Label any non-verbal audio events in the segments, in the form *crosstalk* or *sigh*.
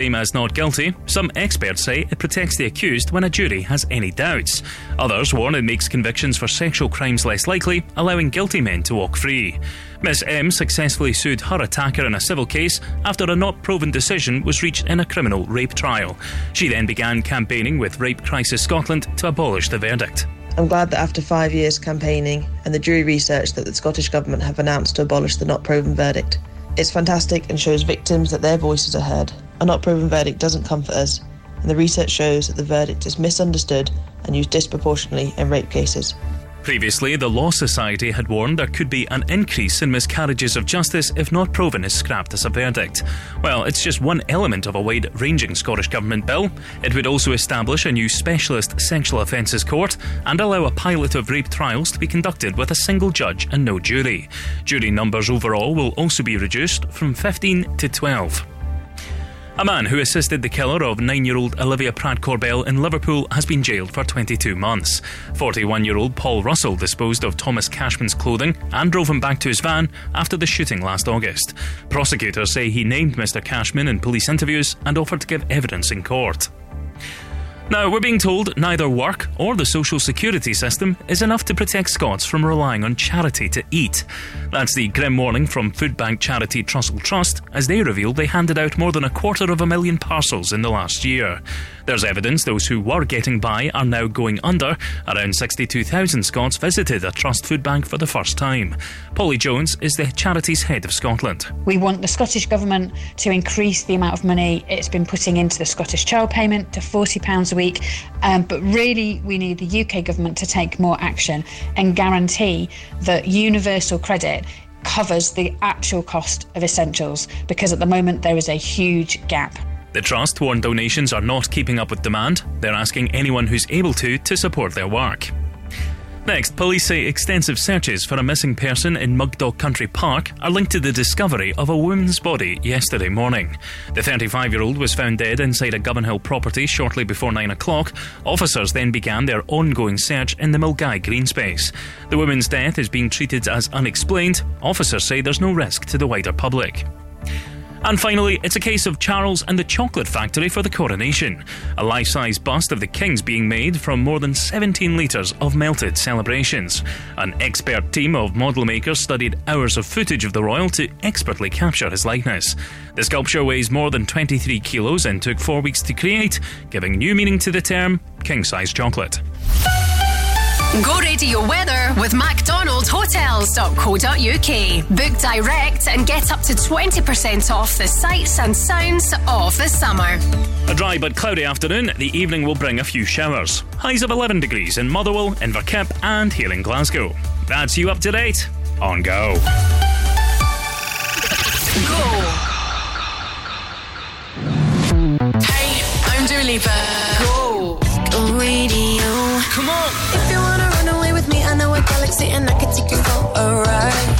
Same as not guilty, some experts say it protects the accused when a jury has any doubts. Others warn it makes convictions for sexual crimes less likely, allowing guilty men to walk free. Miss M successfully sued her attacker in a civil case after a not proven decision was reached in a criminal rape trial. She then began campaigning with Rape Crisis Scotland to abolish the verdict. I'm glad that after five years campaigning and the jury research that the Scottish Government have announced to abolish the not proven verdict, it's fantastic and shows victims that their voices are heard. A not proven verdict doesn't comfort us, and the research shows that the verdict is misunderstood and used disproportionately in rape cases. Previously, the Law Society had warned there could be an increase in miscarriages of justice if not proven is scrapped as a verdict. Well, it's just one element of a wide ranging Scottish Government bill. It would also establish a new specialist sexual offences court and allow a pilot of rape trials to be conducted with a single judge and no jury. Jury numbers overall will also be reduced from 15 to 12. A man who assisted the killer of nine year old Olivia Pratt Korbel in Liverpool has been jailed for 22 months. 41 year old Paul Russell disposed of Thomas Cashman's clothing and drove him back to his van after the shooting last August. Prosecutors say he named Mr. Cashman in police interviews and offered to give evidence in court. Now, we're being told neither work or the social security system is enough to protect Scots from relying on charity to eat. That's the grim warning from food bank charity Trussell Trust, as they revealed they handed out more than a quarter of a million parcels in the last year. There's evidence those who were getting by are now going under. Around 62,000 Scots visited a Trust food bank for the first time. Polly Jones is the charity's head of Scotland. We want the Scottish Government to increase the amount of money it's been putting into the Scottish child payment to £40 a week. Um, but really, we need the UK Government to take more action and guarantee that universal credit covers the actual cost of essentials because at the moment there is a huge gap. The Trust warn donations are not keeping up with demand. They're asking anyone who's able to to support their work. Next, police say extensive searches for a missing person in Mugdock Country Park are linked to the discovery of a woman's body yesterday morning. The 35 year old was found dead inside a Govanhill property shortly before 9 o'clock. Officers then began their ongoing search in the Milngavie green space. The woman's death is being treated as unexplained. Officers say there's no risk to the wider public. And finally, it's a case of Charles and the Chocolate Factory for the coronation. A life size bust of the King's being made from more than 17 litres of melted celebrations. An expert team of model makers studied hours of footage of the royal to expertly capture his likeness. The sculpture weighs more than 23 kilos and took four weeks to create, giving new meaning to the term king size chocolate. Go radio weather with MacDonaldHotels.co.uk. Book direct and get up to 20% off the sights and sounds of the summer. A dry but cloudy afternoon, the evening will bring a few showers. Highs of 11 degrees in Motherwell, Inverkip, and here in Glasgow. That's you up to date on Go. Go. Hey, I'm Dua Lipa. Go. Go radio. Come on. A galaxy and I can take you for a ride.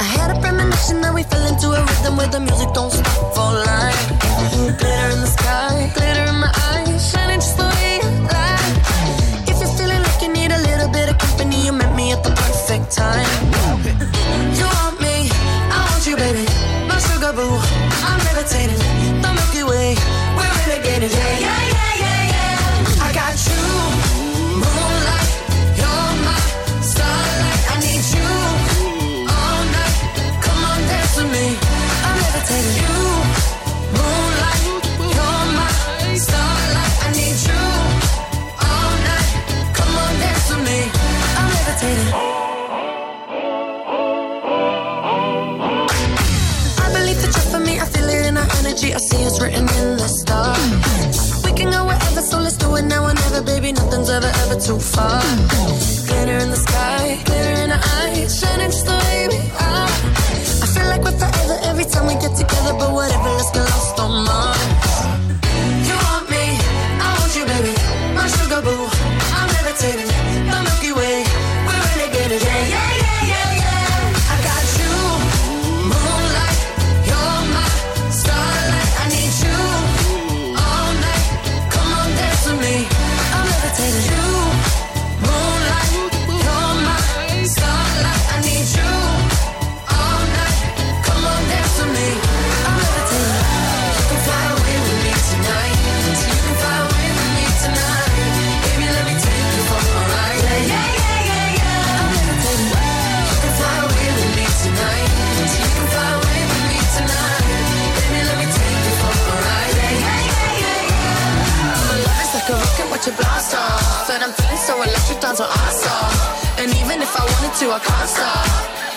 I had a premonition that we fell into a rhythm where the music don't stop for life. Glitter in the sky, glitter in my eyes, shining just the way you like. If you're feeling like you need a little bit of company, you met me at the perfect time. I see it's written in the stars. We can go wherever, so let's do it now or never, baby. Nothing's ever, ever too far. Glitter in the sky, glitter in our eyes, shining just the way we are. I feel like we're forever every time we get together, but whatever, so electric, down to awesome. And even if I wanted to, I can't stop.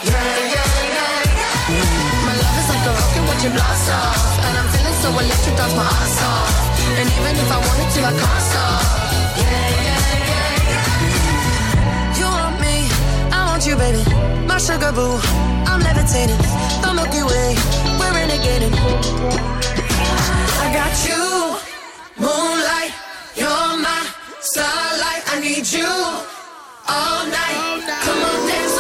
Yeah, yeah, yeah, yeah. My love is like a rocket, watch it blast off. And I'm feeling so electric, that's my ass off. And even if I wanted to, I can't stop. Yeah, yeah, yeah, yeah. You want me, I want you, baby. My sugar boo, I'm levitating. The Milky Way, we're renegading. I got you, moonlight, you're. I need you all night. Come on, dance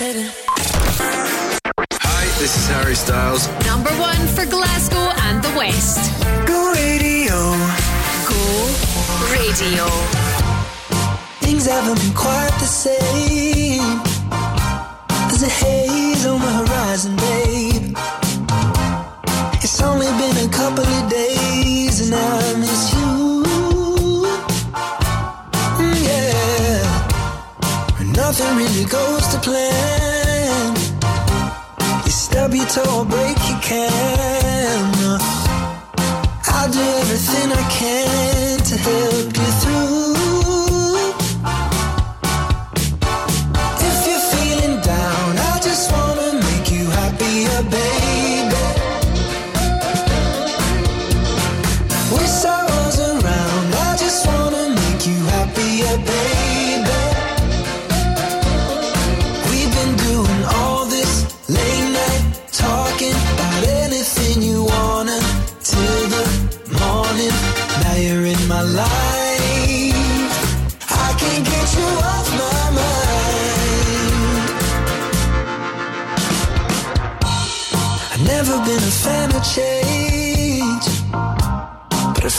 Levitating. Hi, this is Harry Styles. Number one for Glasgow and the West. Go radio. Go Radio. Things haven't been quite the same. There's a haze on the horizon, babe. It's only been a couple of days and I miss you. Nothing really goes to plan. You stub your toe or break your can. I'll do everything I can to help you through.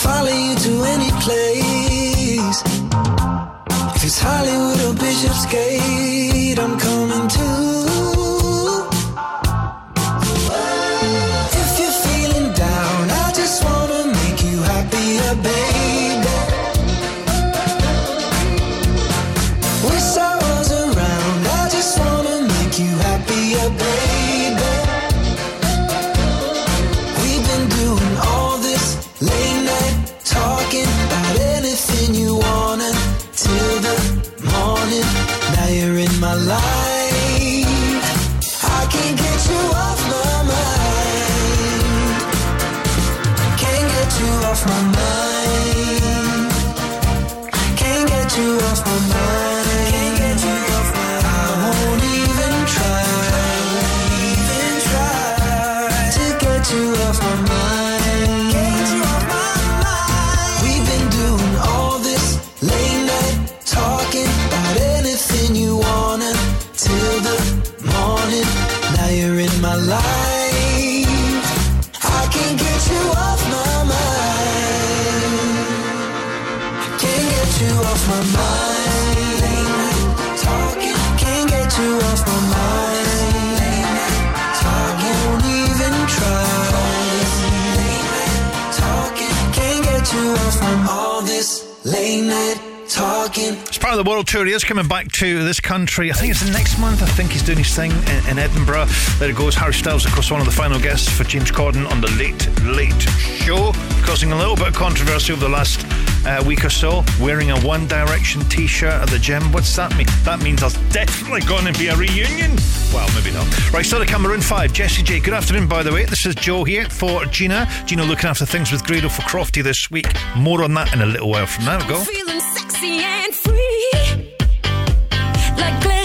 Follow you to any place. If it's Hollywood or Bishopsgate, I'm coming too. The world tour. He is coming back to this country. I think it's the next month. I think he's doing his thing in, in Edinburgh. There it goes. Harry Styles, of course, one of the final guests for James Corden on the Late Late Show, causing a little bit of controversy over the last uh, week or so. Wearing a One Direction T-shirt at the gym. What's that mean? That means there's definitely going to be a reunion. Well, maybe not. Right, so the Cameroon Five. Jessie J. Good afternoon, by the way. This is Joe here for Gina. Gina looking after things with Grado for Crofty this week. More on that in a little while from now. Go. Feeling sexy and free. Like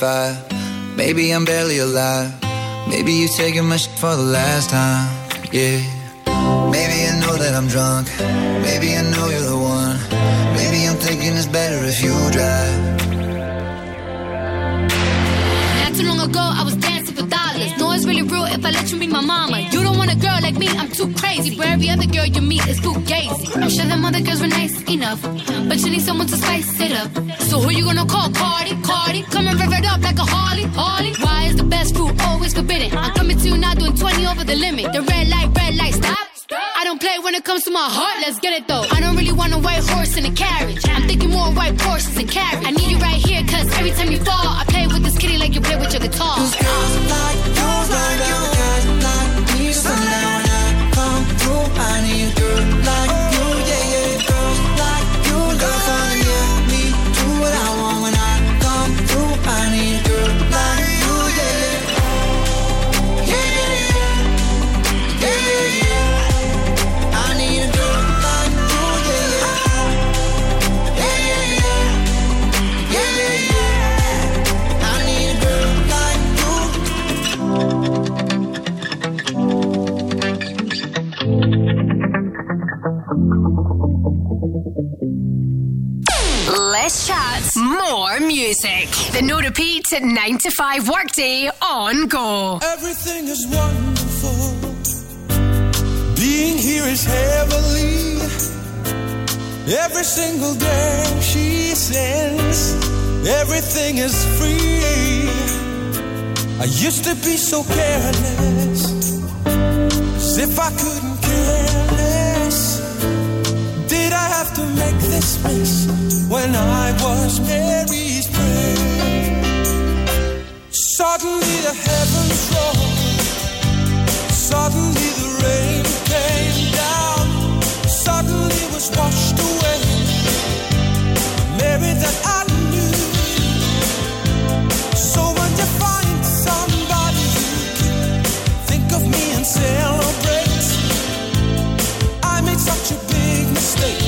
6:45. Music. The no repeat at 9 to 5 workday on Go. Everything is wonderful. Being here is heavenly. Every single day she sends. Everything is free. I used to be so careless. As if I couldn't care less. Did I have to make this mess when I was prayer? Suddenly the heavens roared. Suddenly the rain came down. Suddenly was washed away. Mary that I knew. So when you find somebody you think of me and celebrate. I made such a big mistake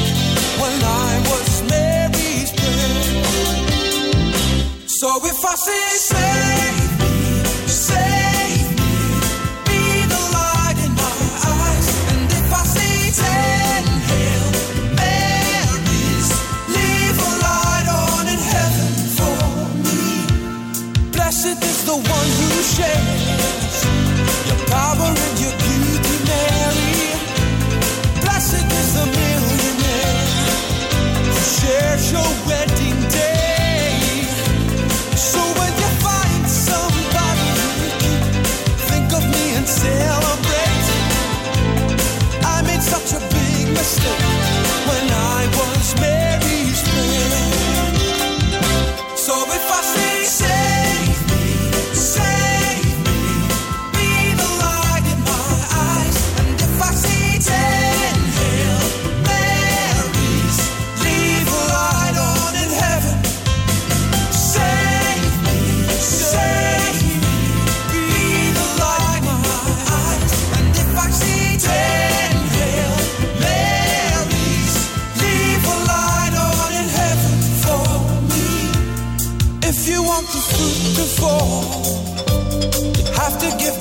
when I was Mary's prayer. So if I say save one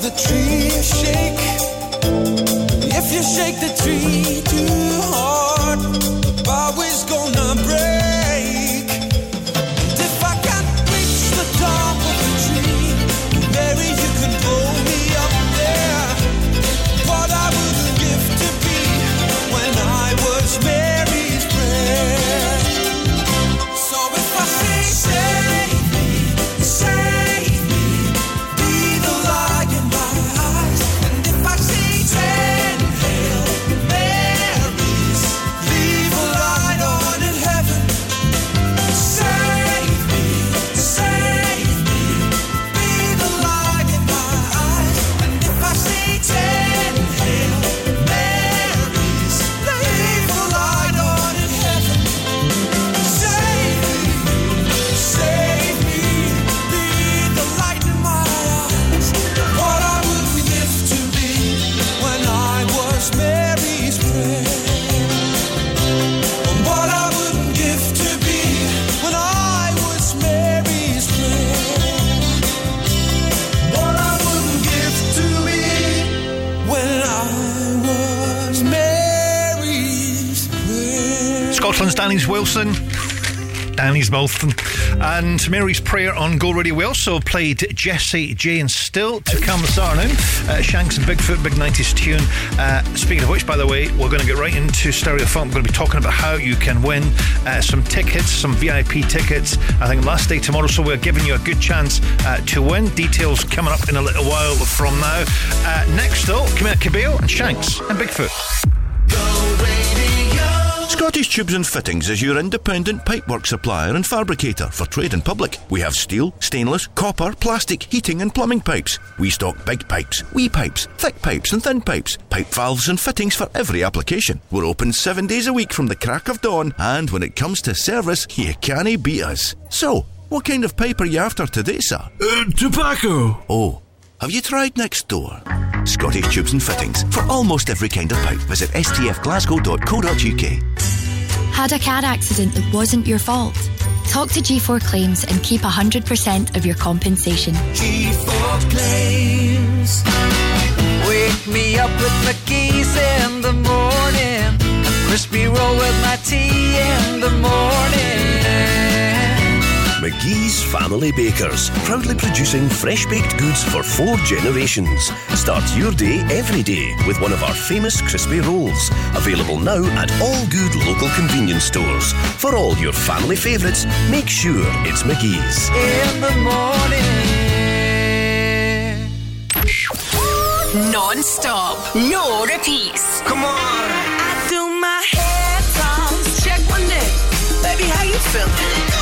the tree shake. If you shake the tree too hard, Danny's Wilson. Danny's Wilson. And Mary's Prayer on Go Radio. We also played Jessie J and Still to come this afternoon. Uh, Shanks and Bigfoot, Big 90s tune. Uh, speaking of which, by the way, we're going to get right into Stereo Funk. We're going to be talking about how you can win uh, some tickets, some VIP tickets. I think last day tomorrow, so we're giving you a good chance uh, to win. Details coming up in a little while from now. Uh, next, though, Camila Cabello and Shanks and Bigfoot. Scottish Tubes and Fittings is your independent pipework supplier and fabricator for trade and public. We have steel, stainless, copper, plastic, heating and plumbing pipes. We stock big pipes, wee pipes, thick pipes and thin pipes, pipe valves and fittings for every application. We're open seven days a week from the crack of dawn and when it comes to service, you can't beat us. So, what kind of pipe are you after today, sir? Uh, tobacco. Oh, have you tried next door? Scottish Tubes and Fittings. For almost every kind of pipe, visit stfglasgow.co.uk. Had a car accident that wasn't your fault? Talk to G4 Claims and keep 100% of your compensation. G4 claims. Wake me up with my keys in the morning. A crispy roll with my tea in the morning. McGee's Family Bakers, proudly producing fresh baked goods for four generations. Start your day every day with one of our famous crispy rolls, available now at all good local convenience stores. For all your family favourites, make sure it's McGee's. In the morning. Non stop, no repeats. Come on. I do my hair toss, check. Baby, how you feeling?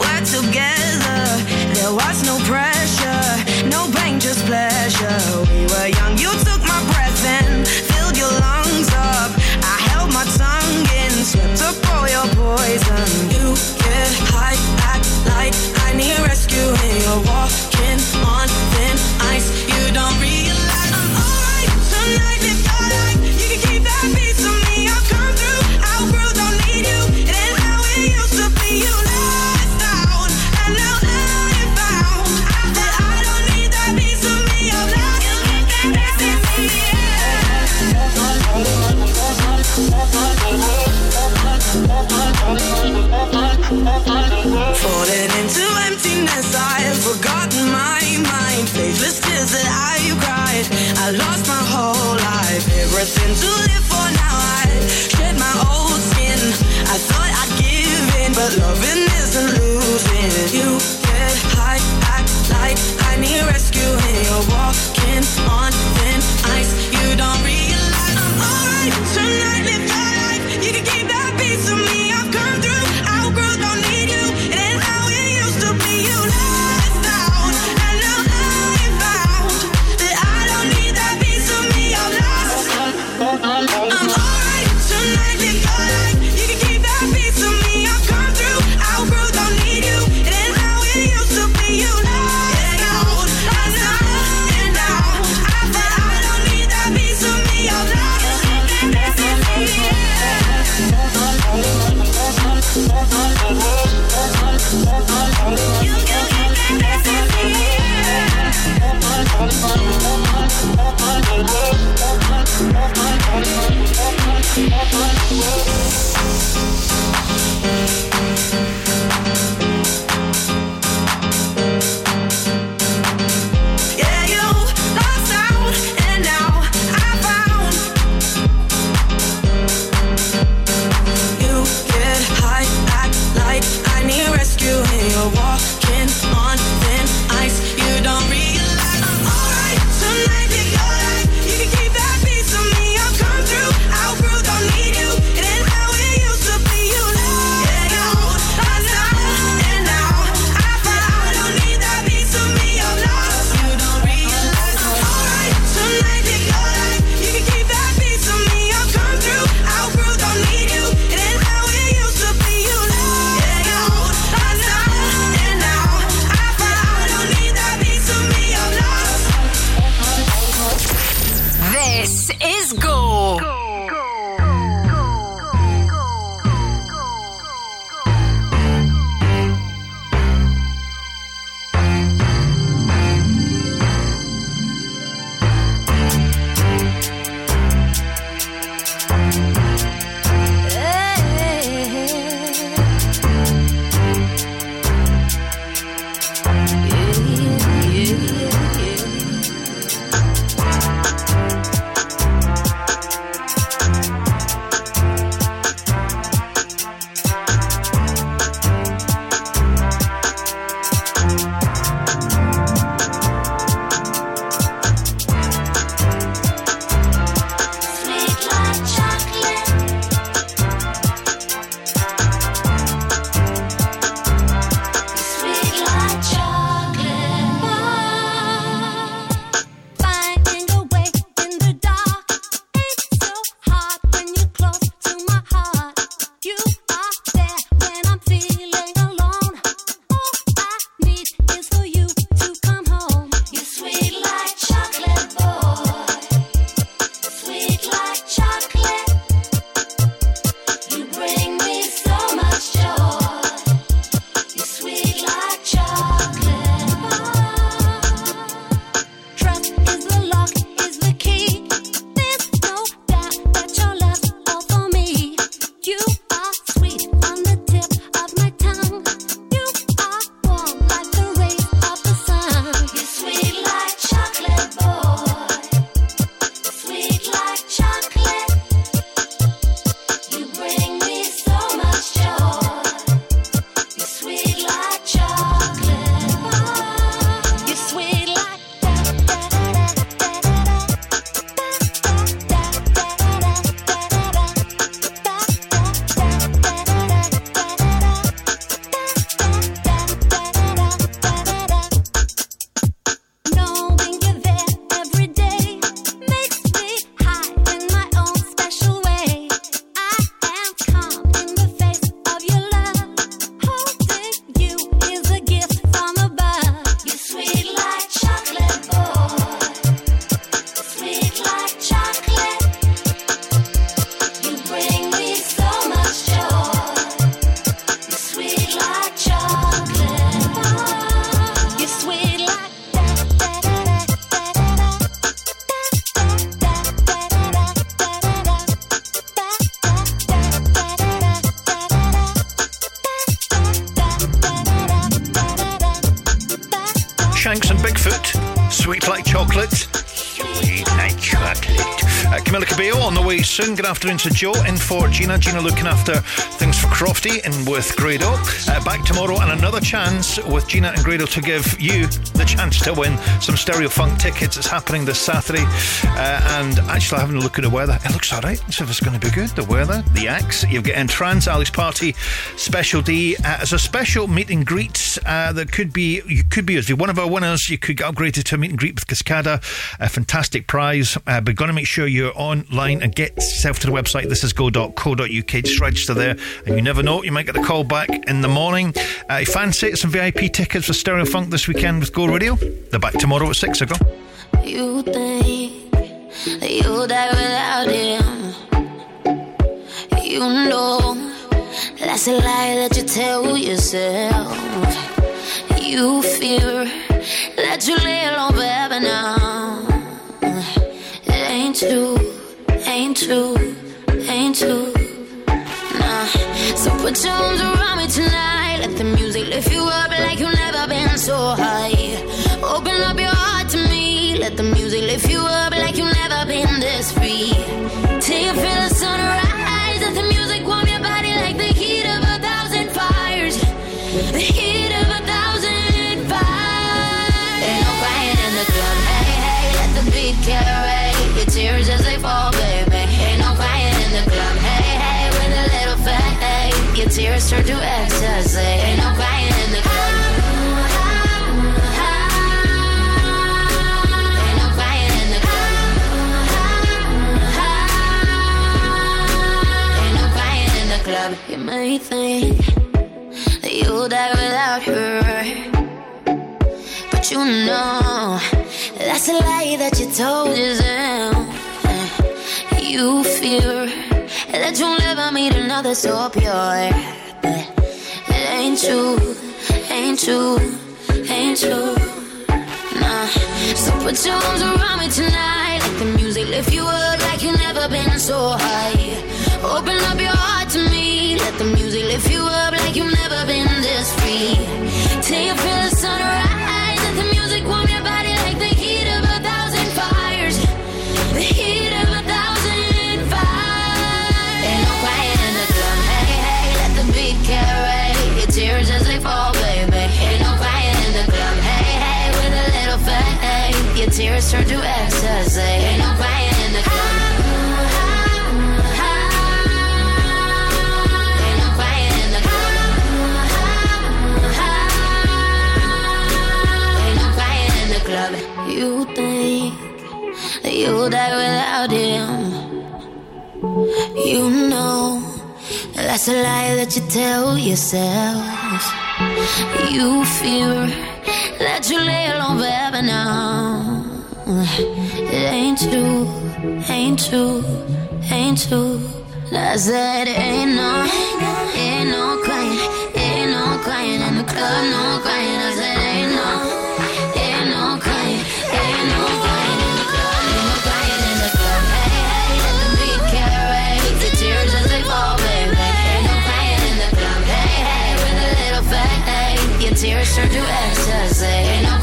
forth soon. Good afternoon to Joe in for Gina. Gina looking after things for Crofty and with Grado. Uh, back tomorrow and another chance with Gina and Grado to give you the chance to win some Stereo Funk tickets. It's happening this Saturday. Uh, and actually, having a look at the weather, it looks all right. So if it's going to be good, the weather, the acts, you've got Trans Alice Party special D uh, as a special meet and greet uh, that could be you could be as one of our winners. You could get upgraded to a meet and greet with Cascada, a fantastic prize. Uh, but got to make sure you're online and get yourself to the website. This is go.co.uk. Just register there, and you never know, you might get the call back in the morning. Uh, you fancy some VIP tickets for Stereo Funk this weekend with Go Radio? They're back tomorrow at six o'clock. You think you'll die without him. You know that's a lie that you tell yourself. You fear that you lay alone forever now. It ain't true, ain't true, ain't true. Nah. So put your arms around me tonight. Let the music lift you up like you've never been so high. Turn to ecstasy. Ain't no crying in the club. Ain't no crying in the club. Ain't no crying in the club. You may think that you'll die without her. But you know that's a lie that you told yourself. You fear that you'll never meet another so pure. It ain't true, ain't true, ain't true. Nah. So put your arms around me tonight. Let the music lift you up like you've never been so high. Open up your Tears turn to ecstasy. Ain't no crying in the club. Club. You think that you'll die without him. You know that's a lie that you tell yourself. You fear that you lay alone forever now. It ain't true, ain't true, ain't true. I said ain't no, ain't no crying, ain't no crying in the club, no crying. I said ain't no, ain't no crying, ain't no crying in the club, no crying in the club. Hey, hey, let the beat carry the tears as they fall, baby. Ain't no crying in the club. Hey, hey, with a little fade, your tears turn to ecstasy. Ain't no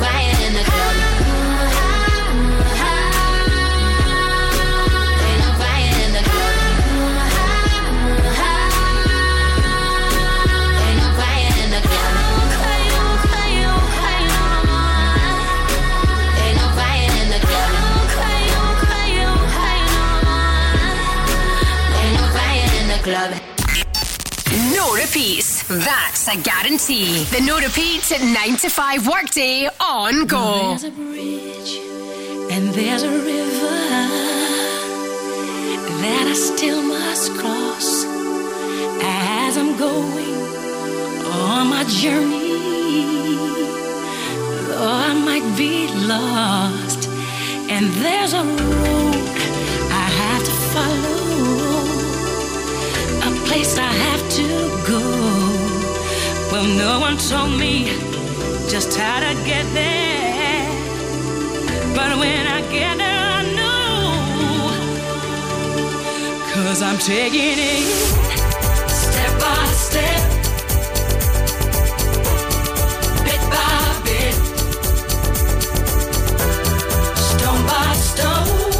club. No repeats. That's a guarantee. The no repeats at 9 to 5 workday on go. There's a bridge and there's a river that I still must cross as I'm going on my journey. Though I might be lost, and there's a road I have to follow, place I have to go. Well, no one told me just how to get there. But when I get there, I know. Cause I'm taking it step by step, bit. By stone,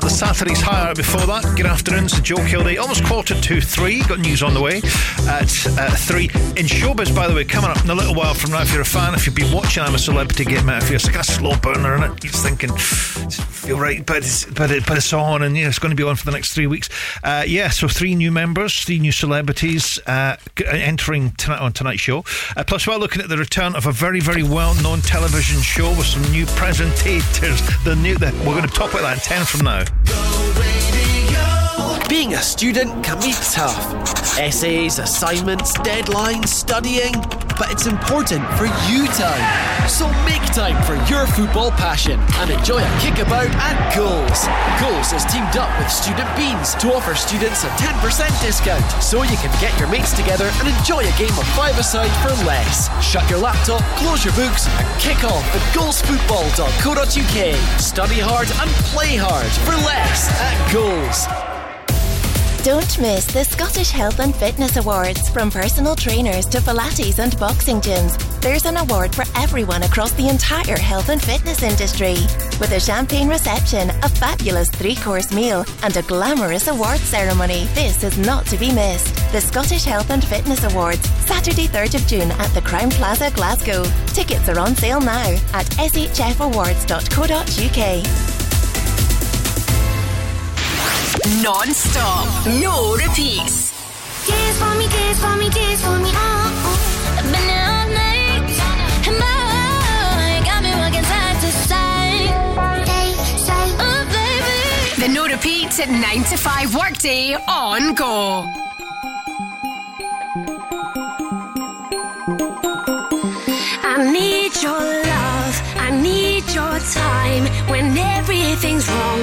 the Saturday's higher before that. Good afternoon, to Joe Kilday. Almost quarter to three. Got news on the way at uh, three. In showbiz, by the way, coming up in a little while from now. If you're a fan, if you've been watching I'm a Celebrity Get Met, if you're like a slow burner in it, you're thinking, feel right, but it's, but, it, but it's on and yeah, it's going to be on for the next three weeks. Uh, yeah, so three new members, three new celebrities uh, entering tonight on tonight's show. Uh, plus, we're looking at the return of a very, very well known television show with some new presentators. The new, the, we're going to talk about that at 10 from now. Being a student can be tough. Essays, assignments, deadlines, studying. But it's important for you time. So make time for your football passion and enjoy a kickabout at Goals. Goals has teamed up with Student Beans to offer students a 10% discount so you can get your mates together and enjoy a game of five-a-side for less. Shut your laptop, close your books and kick off at goalsfootball.co.uk. Study hard and play hard for less at Goals. Don't miss the Scottish Health and Fitness Awards. From personal trainers to Pilates and boxing gyms, there's an award for everyone across the entire health and fitness industry. With a champagne reception, a fabulous three course meal, and a glamorous award ceremony, this is not to be missed. The Scottish Health and Fitness Awards, Saturday, 3rd of June at the Crowne Plaza, Glasgow. Tickets are on sale now at shfawards.co.uk. Non-stop, no repeats. Dance for me, dance for me, dance for me, oh, oh. I've been all night, and my, got me walking side to side. Hey, say, oh baby. The no repeat at 9 to 5 workday on go. I need your love, I need your time. When everything's wrong,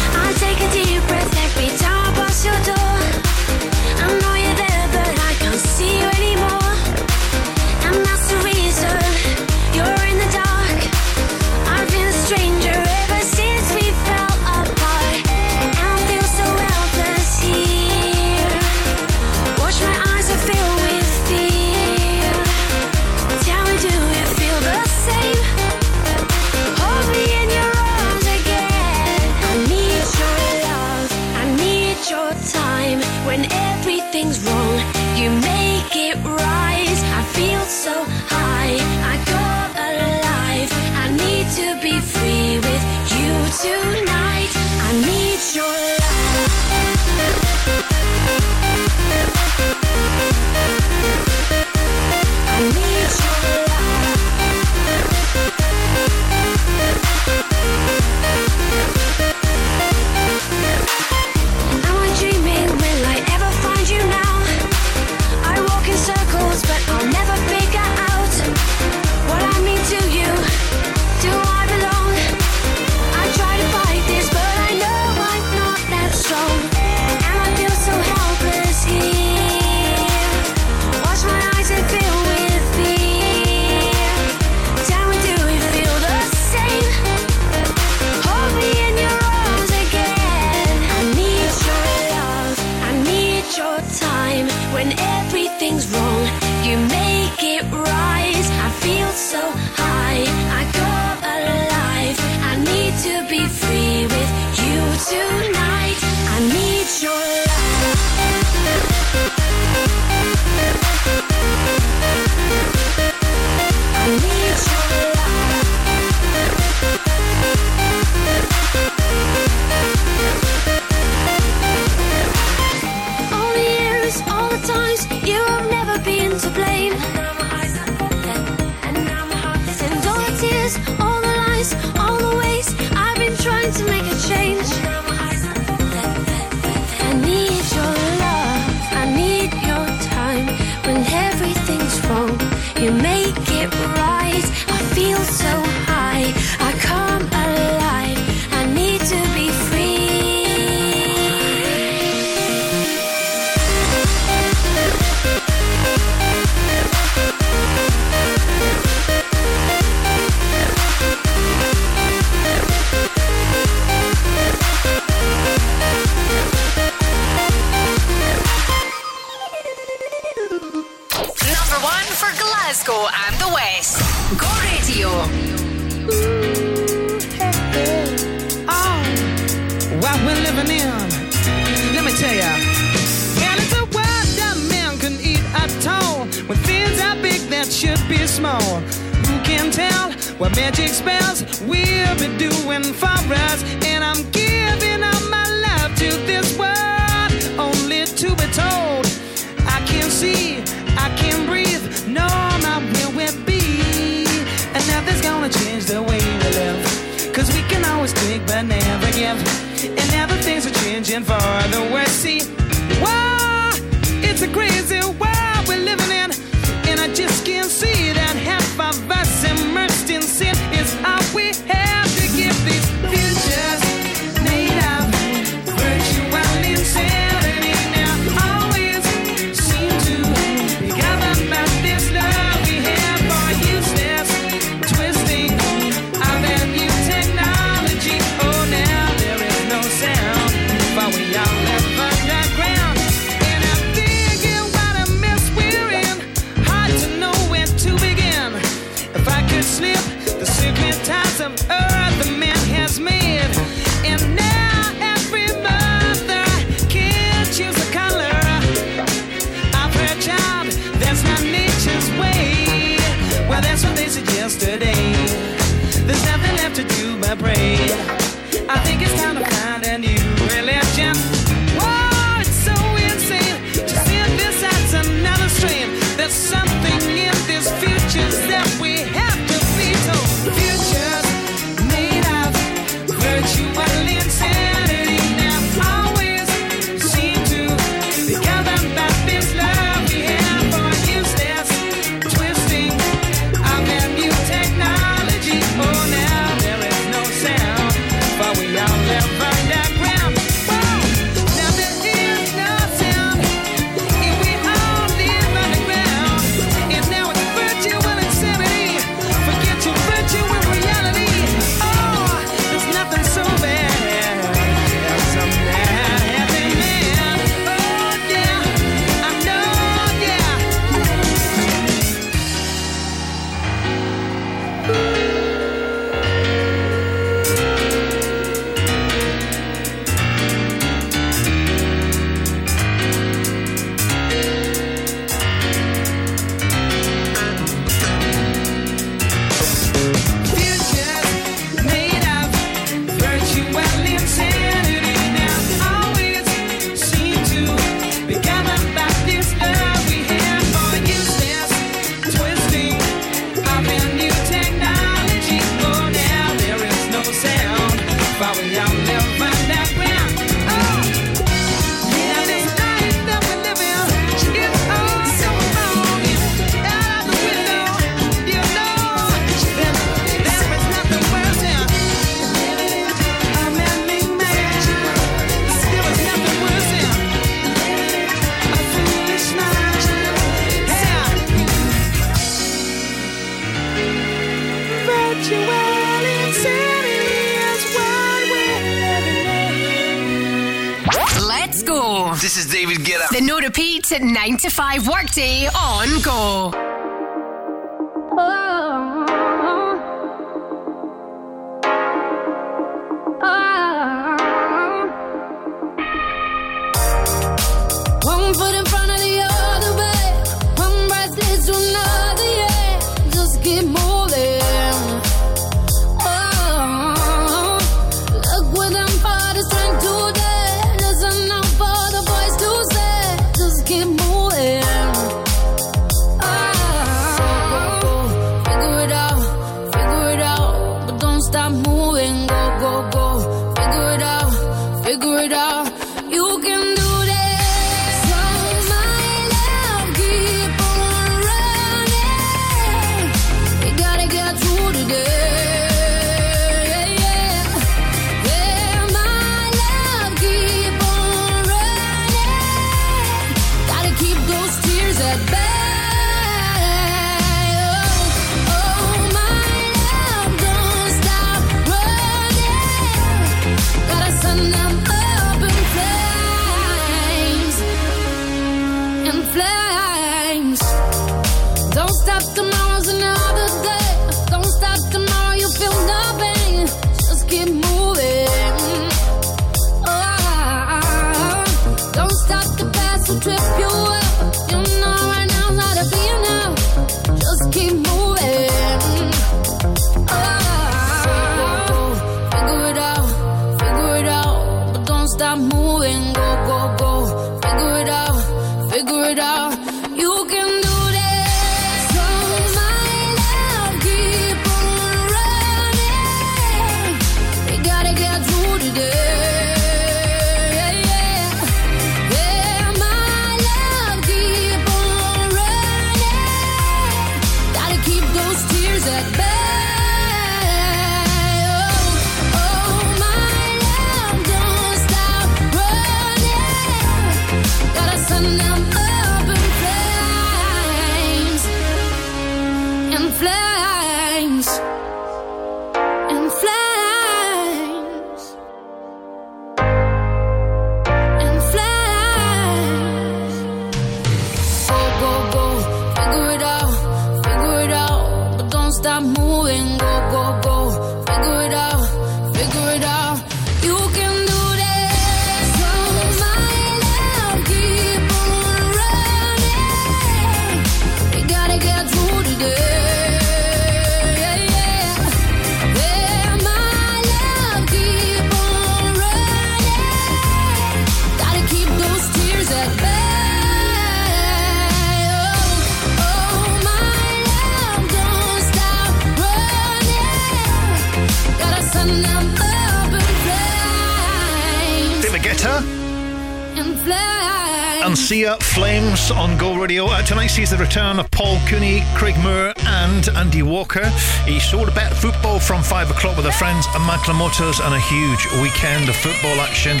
sees the return of Paul Cooney, Craig Moore, and Andy Walker. He saw the bet football from 5 o'clock with our friends at Macklin Motors and a huge weekend of football action.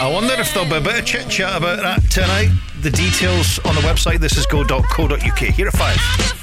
I wonder if there'll be a bit of chit chat about that tonight. The details on the website, This is Go.co.uk. Here at 5.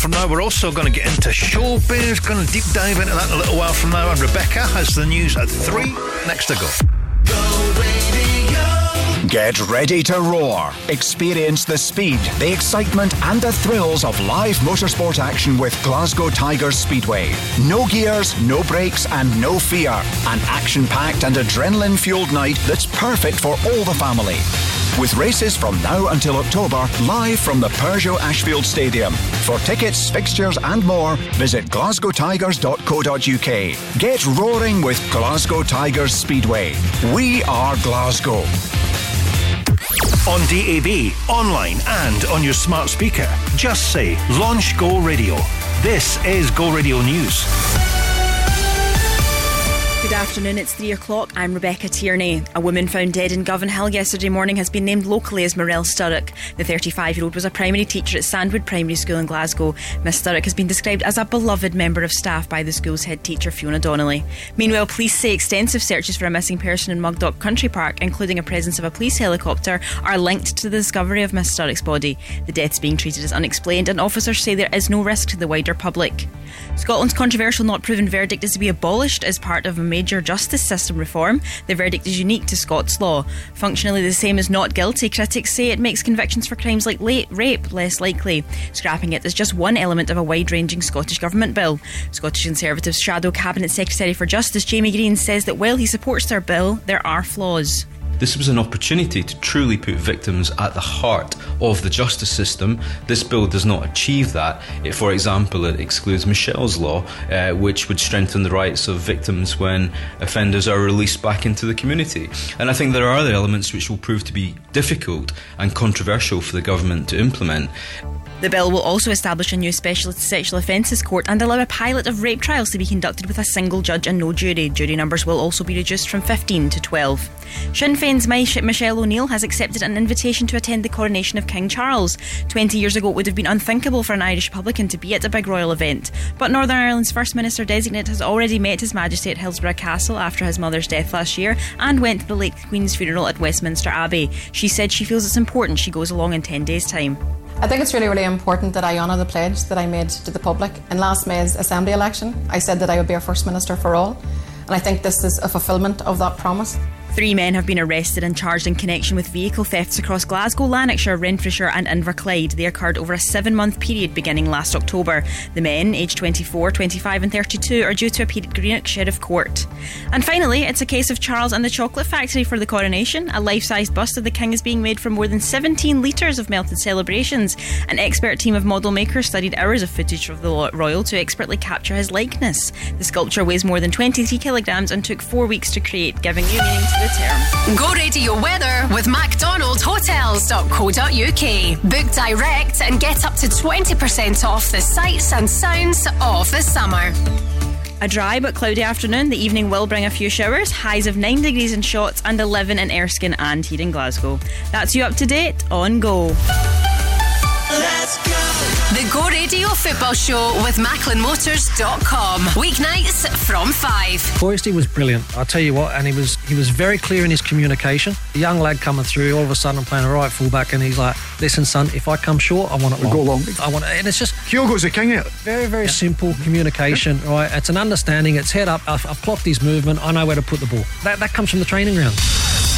From now. We're also going to get into showbiz, going to deep dive into that a little while from now. And Rebecca has the news at three. Next to go. Get ready to roar. Experience the speed, the excitement, and the thrills of live motorsport action with Glasgow Tigers Speedway. No gears, no brakes, and no fear. An action packed and adrenaline fueled night that's perfect for all the family. With races from now until October, live from the Peugeot Ashfield Stadium. For tickets, fixtures, and more, visit glasgowtigers.co.uk. Get roaring with Glasgow Tigers Speedway. We are Glasgow. On DAB, online, and on your smart speaker. Just say Launch Go Radio. This is Go Radio News. Good afternoon, it's three o'clock. I'm Rebecca Tierney. A woman found dead in Govanhill yesterday morning has been named locally as Marelle Sturrock. The 35 year old was a primary teacher at Sandwood Primary School in Glasgow. Miss Sturrock has been described as a beloved member of staff by the school's head teacher, Fiona Donnelly. Meanwhile, police say extensive searches for a missing person in Mugdock Country Park, including a presence of a police helicopter, are linked to the discovery of Miss Sturrock's body. The death's being treated as unexplained, and officers say there is no risk to the wider public. Scotland's controversial not proven verdict is to be abolished as part of a major justice system reform. The verdict is unique to Scots law. Functionally the same as not guilty, critics say it makes convictions for crimes like rape less likely. Scrapping it is just one element of a wide ranging Scottish Government bill. Scottish Conservatives Shadow Cabinet Secretary for Justice Jamie Greene says that while he supports their bill, there are flaws. This was an opportunity to truly put victims at the heart of the justice system. This bill does not achieve that. It, for example, it excludes Michelle's law, uh, which would strengthen the rights of victims when offenders are released back into the community. And I think there are other elements which will prove to be difficult and controversial for the government to implement. The bill will also establish a new specialist sexual offences court and allow a pilot of rape trials to be conducted with a single judge and no jury. Jury numbers will also be reduced from 15 to 12. Sinn Féin's Michelle O'Neill has accepted an invitation to attend the coronation of King Charles. 20 years ago, it would have been unthinkable for an Irish Republican to be at a big royal event. But Northern Ireland's First Minister designate has already met His Majesty at Hillsborough Castle after his mother's death last year and went to the late Queen's funeral at Westminster Abbey. She said she feels it's important she goes along in 10 days' time. I think it's really, really important that I honour the pledge that I made to the public. In last May's Assembly election, I said that I would be a First Minister for all, and I think this is a fulfilment of that promise. Three men have been arrested and charged in connection with vehicle thefts across Glasgow, Lanarkshire, Renfrewshire, and Inverclyde. They occurred over a seven month period beginning last October. The men, aged 24, 25, and 32, are due to appear at Greenock Sheriff Court. And finally, it's a case of Charles and the Chocolate Factory for the coronation. A life sized bust of the king is being made from more than 17 litres of melted celebrations. An expert team of model makers studied hours of footage of the royal to expertly capture his likeness. The sculpture weighs more than 23 kilograms and took four weeks to create, giving new meaning to the term. Go radio weather with MacDonaldHotels.co.uk. Book direct and get up to 20% off the sights and sounds of the summer. A dry but cloudy afternoon. The evening will bring a few showers. Highs of 9 degrees in Shotts and 11 in Erskine and here in Glasgow. That's you up to date on Go. Let's Go. The Go Radio Football Show with MacklinMotors.com. Weeknights from 5. Foisty was brilliant. I'll tell you what, and he was he was very clear in his communication. The young lad coming through, all of a sudden I'm playing a right fullback, and he's like, "Listen, son, if I come short, I want it long. go long. I want it." And it's just Kyogo's a king of it. very very simple communication. Right, it's an understanding. It's head up. I've, I've clocked his movement. I know where to put the ball. That that comes from the training ground.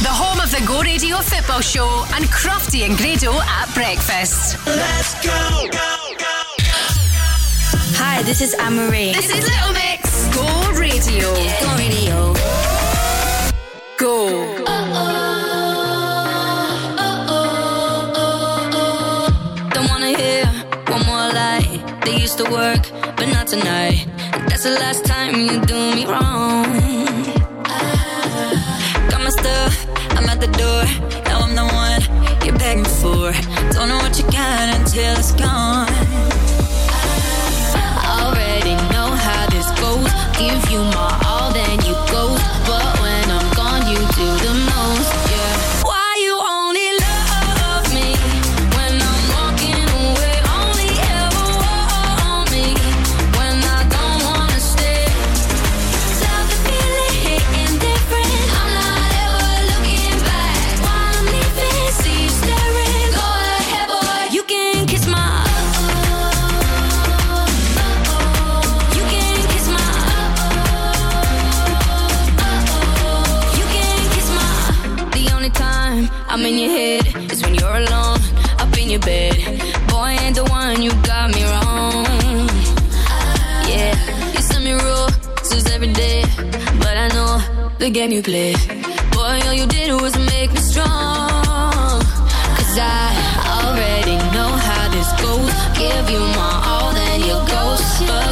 The home of the Go Radio Football Show and Crofty and Grado at breakfast. Let's go, Hi, this is Anne Marie. This is Little Mix. Go Radio. Go Radio. Give you do me wrong. Got my stuff. I'm at the door. Now I'm the one you beg me for. Don't know what you got until it's gone. I already know how this goes. Give you my the game you play, Boy, all you did was make me strong. Cause I already know how this goes. Give you my all, then you go.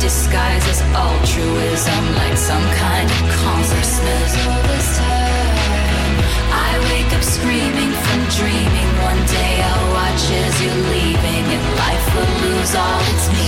disguises altruism like some kind of consciousness. I wake up screaming from dreaming. One day I'll watch as you're leaving, and life will lose all its meaning.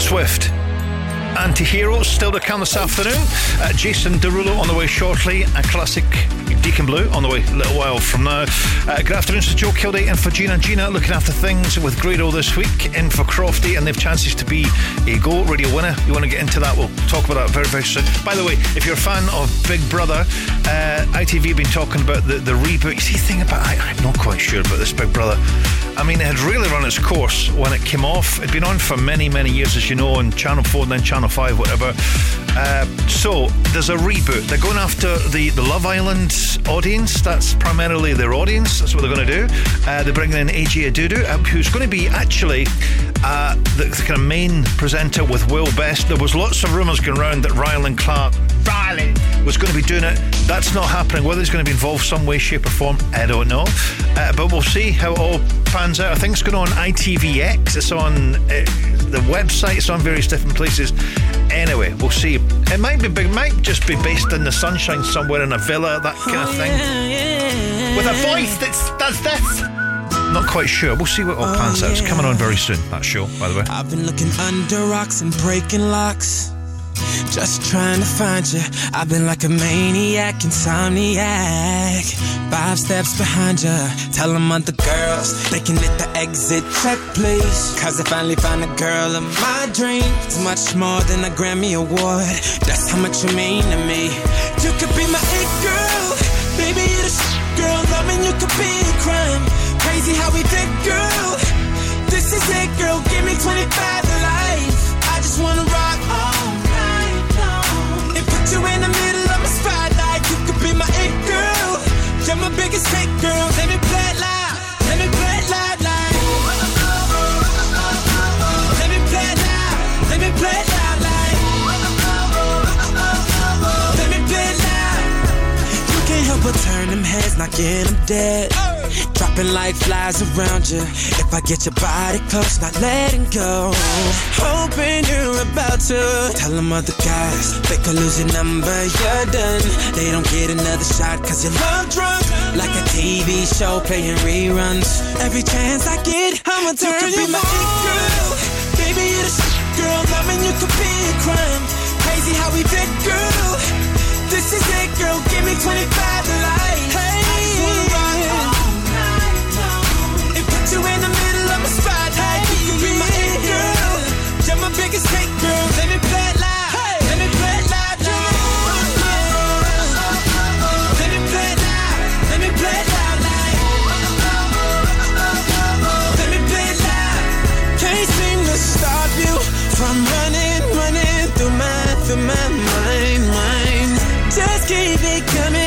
Taylor Swift. Anti heroes still to come this afternoon. Uh, Jason Derulo on the way shortly. A classic Deacon Blue on the way a little while from now. Uh, good afternoon to Joe Kilday and for Gina. Gina looking after things with Grado this week. In for Crofty and they've chances to be a Go Radio winner. You want to get into that? We'll talk about that very very soon. By the way, if you're a fan of Big Brother, uh, ITV have been talking about the the reboot. You see, thing about I, I'm not quite sure about this Big Brother. I mean, it had really run its course when it came off. It'd been on for many, many years, as you know, on Channel 4 and then Channel 5, whatever. Uh, so there's a reboot. They're going after the, the Love Island audience. That's primarily their audience. That's what they're going to do. Uh, they're bringing in AJ Odudu, uh, who's going to be actually uh, the, the kind of main presenter with Will Best. There was lots of rumours going around that Rylan Clark Riley was going to be doing it. That's not happening. Whether it's going to be involved some way, shape, or form, I don't know. Uh, but we'll see how it all pans out. I think it's going on ITVX. It's on uh, the website. It's on various different places. Anyway, we'll see. It might be big. It might just be based in the sunshine somewhere in a villa, that kind of thing, with a voice that does this. Not quite sure. We'll see what all pans out. It's coming on very soon. That show, by the way. I've been looking under rocks and breaking locks. Just trying to find you. I've been like a maniac, insomniac. Five steps behind you. Tell them other girls they can hit the exit check, please. Cause I finally found a girl of my dreams. Much more than a Grammy Award. That's how much you mean to me. You could be my it girl. Baby, you're the shit, girl. Loving you could be a crime. Crazy how we did, girl. This is it, girl. Give me 25 to life. I just wanna rock you in the middle of my spotlight. You could be my it girl. You're my biggest hit, girl. Let me play it loud. Let me play it loud, like. Let me play loud. Let me play loud, like. Let me play loud. You can't help but turn them heads, not get them dead. Dropping like flies around you. If I get your body close, not letting go. Hoping you're about to tell them other guys. They could lose your number, you're done. They don't get another shot cause you're love drunk. Like a TV show playing reruns. Every chance I get, I'ma turn you, you be my it girl. Baby, you're the shit, girl. Loving you could be a crime. Crazy how we fit, girl. This is it, girl. Give me 25 to life. Keep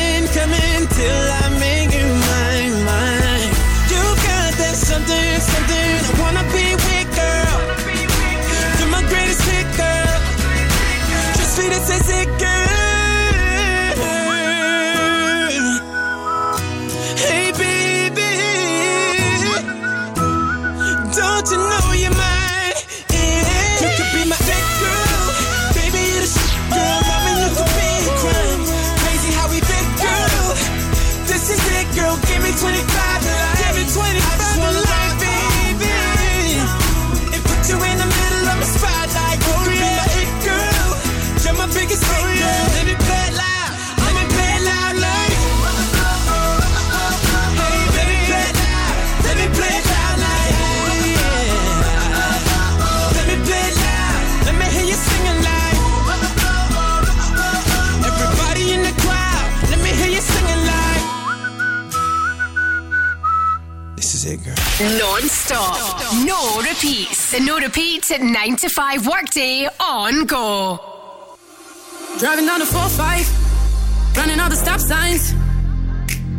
repeats. No repeats at 9 to 5 workday on go. Driving down the 4-5, running all the stop signs.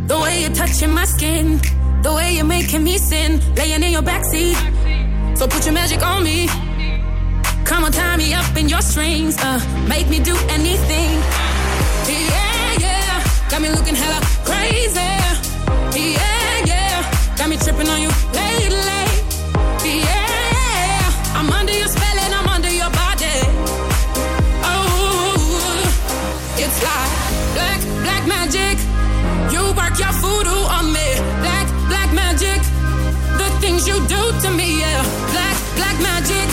The way you're touching my skin, the way you're making me sin, laying in your backseat. So put your magic on me. Come on, tie me up in your strings, uh, make me do anything. Yeah, yeah, got me looking hella crazy. Yeah, yeah, got me tripping on you lately. I'm under your spell and I'm under your body. Oh, it's like black, black magic. You work your voodoo on me. Black, black magic. The things you do to me, yeah. Black, black magic.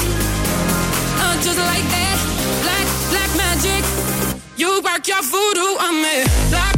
Uh, just like that. Black, black magic. You work your voodoo on me. Black,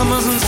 summers and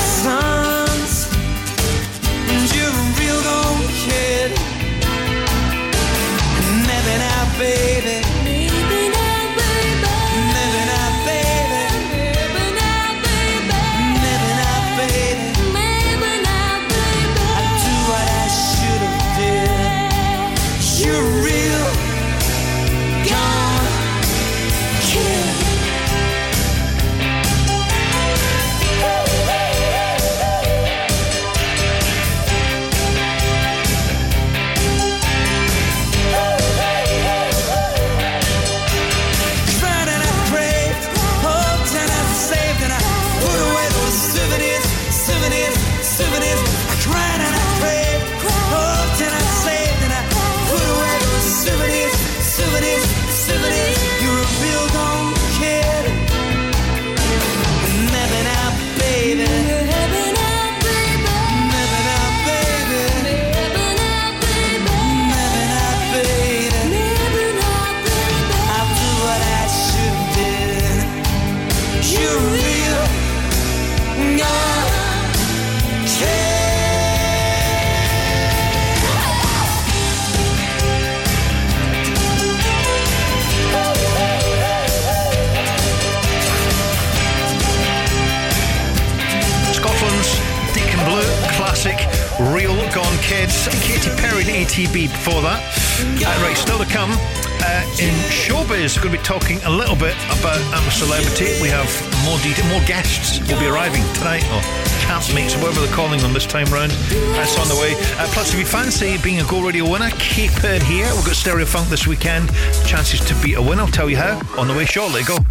See, being a Go Radio winner, keep it here. We've got Stereo Funk this weekend. Chances to beat a winner, I'll tell you how, on the way shortly. Go.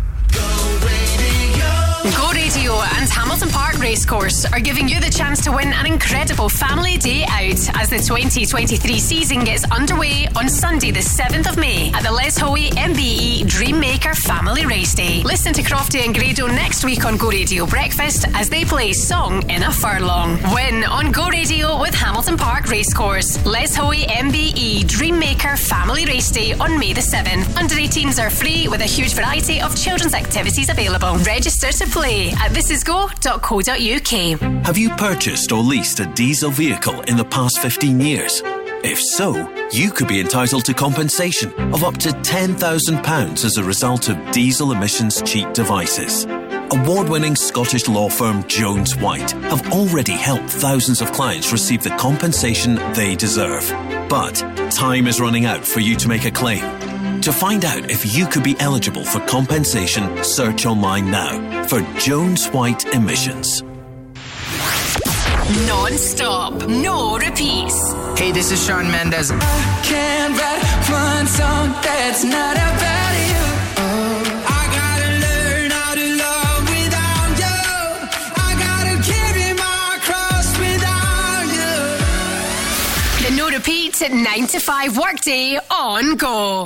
Racecourse are giving you the chance to win an incredible family day out as the 2023 season gets underway on Sunday, the 7th of May at the Les Hoey MBE Dreammaker Family Race Day. Listen to Crofty and Grado next week on Go Radio Breakfast as they play Song in a Furlong. Win on Go Radio with Hamilton Park Racecourse. Les Hoey MBE Dreammaker Family Race Day on May the 7th. Under 18s are free with a huge variety of children's activities available. Register to play at thisisgo.co.uk. Have you purchased or leased a diesel vehicle in the past 15 years? If so, you could be entitled to compensation of up to £10,000 as a result of diesel emissions cheat devices. Award winning Scottish law firm Jones White have already helped thousands of clients receive the compensation they deserve. But time is running out for you to make a claim. To find out if you could be eligible for compensation, search online now for Jones White Emissions. Non-stop, no repeats. Hey, this is Shawn Mendes. I can't write one song that's not about you. Oh, I gotta learn how to love without you. I gotta carry my cross without you. The no repeats at 9 to 5 workday on Go.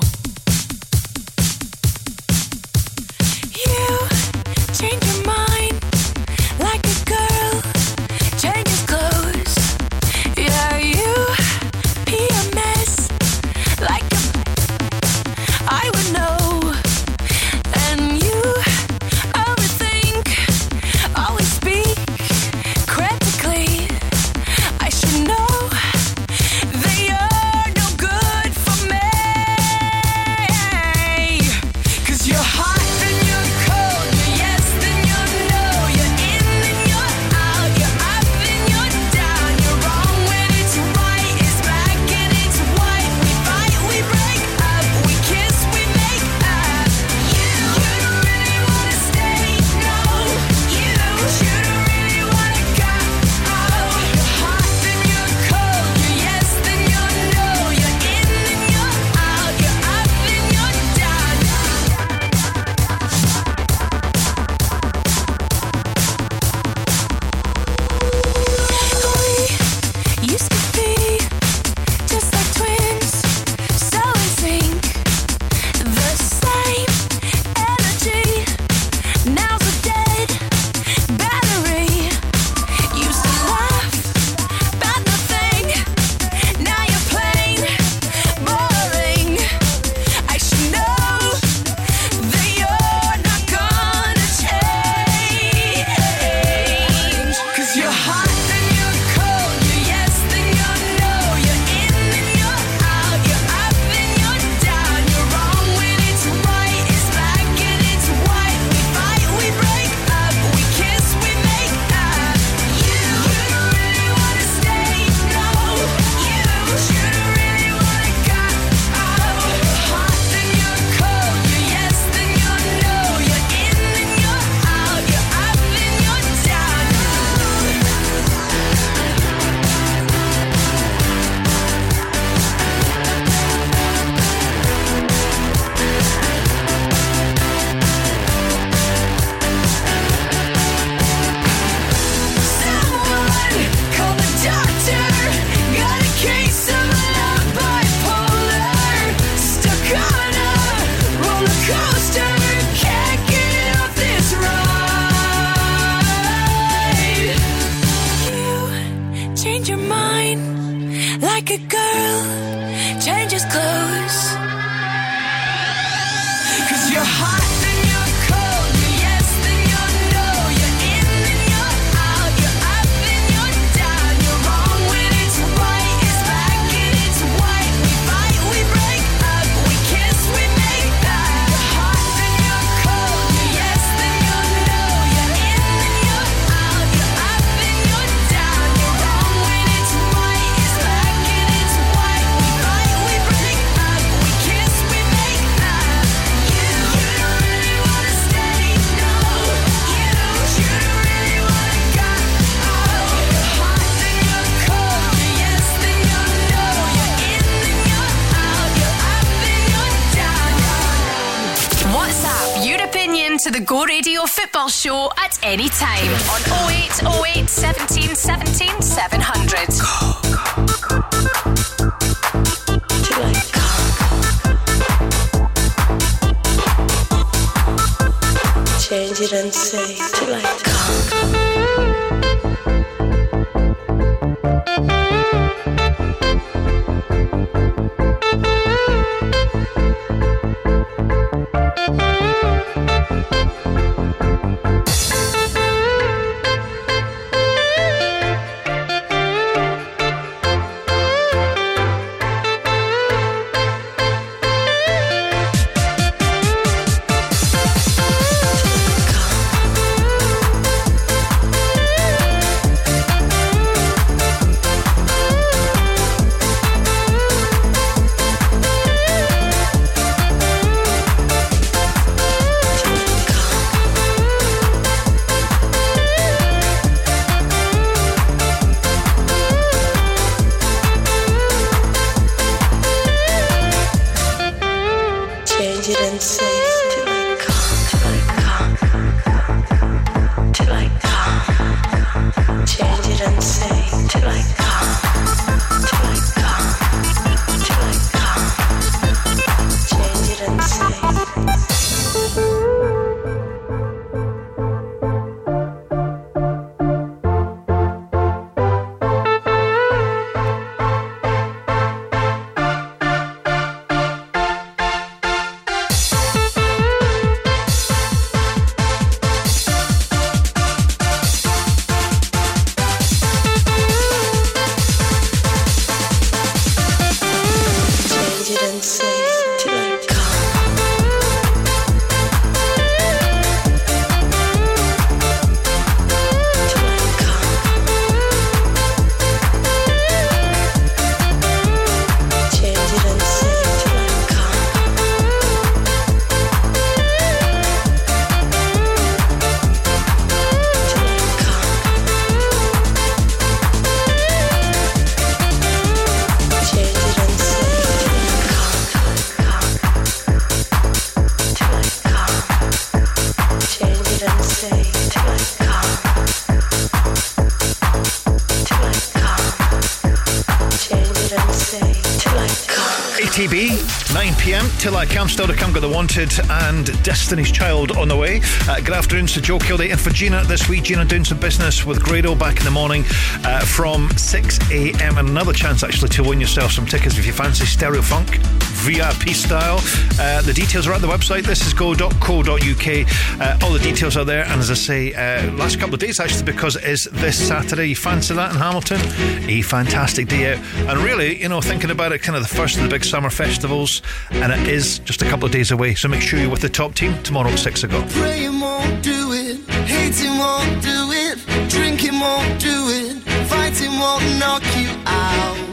Till I Come, still to come, got The Wanted and Destiny's Child on the way. Uh, good afternoon to Joe Kilday and for Gina this week. Gina doing some business with Grado back in the morning uh, from 6 am. And another chance actually to win yourself some tickets if you fancy Stereo Funk VIP style. Uh, the details are at the website. This is go.co.uk. Uh, all the details are there. And as I say, uh, last couple of days actually, because it is this Saturday. You fancy that in Hamilton? A fantastic day out. And really, you know, thinking about it, kind of the first of the big summer festivals, and it is just a couple of days away. So make sure you're with the top team tomorrow at 6 o'clock. Won't do it, hating won't do it, drinking won't do it, fighting won't knock you out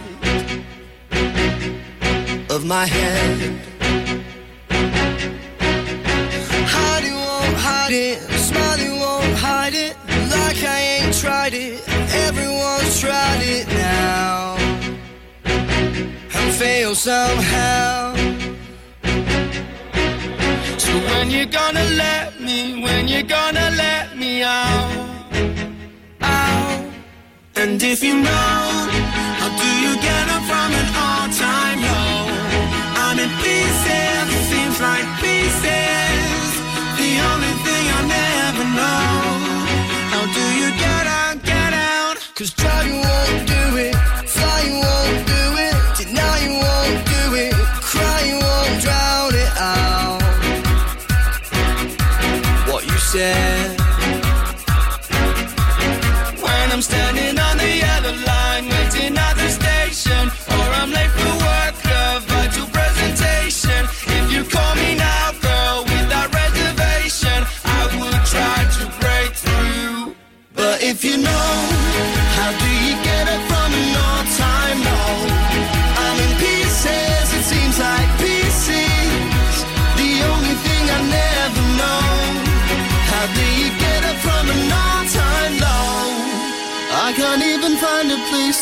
my head. Hiding won't hide it, smiling won't hide it, like I ain't tried it. Everyone's tried it now and failed somehow.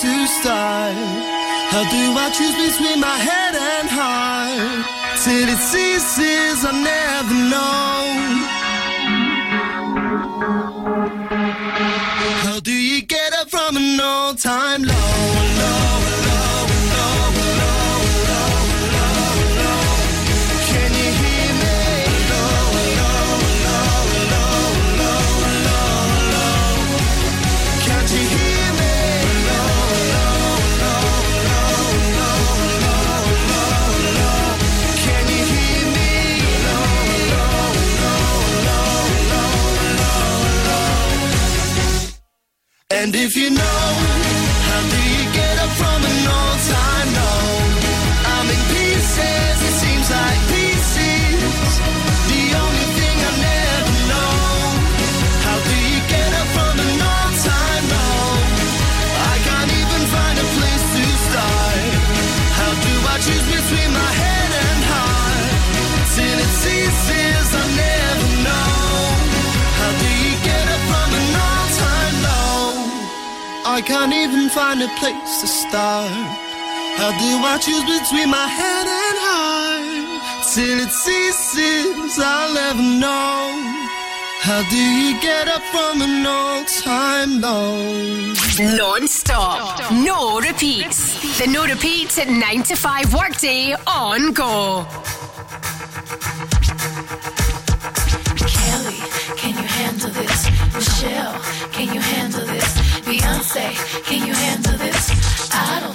To start. How do I choose between my head and heart? Till it ceases, I never know. I'm an all-time low, low, low. And if you know I can't even find a place to start. How do I choose between my head and heart? Till it ceases, I'll never know. How do you get up from an all time low? Non stop, no repeats. The no repeats at 9 to 5 workday on go. say, can you handle this? I don't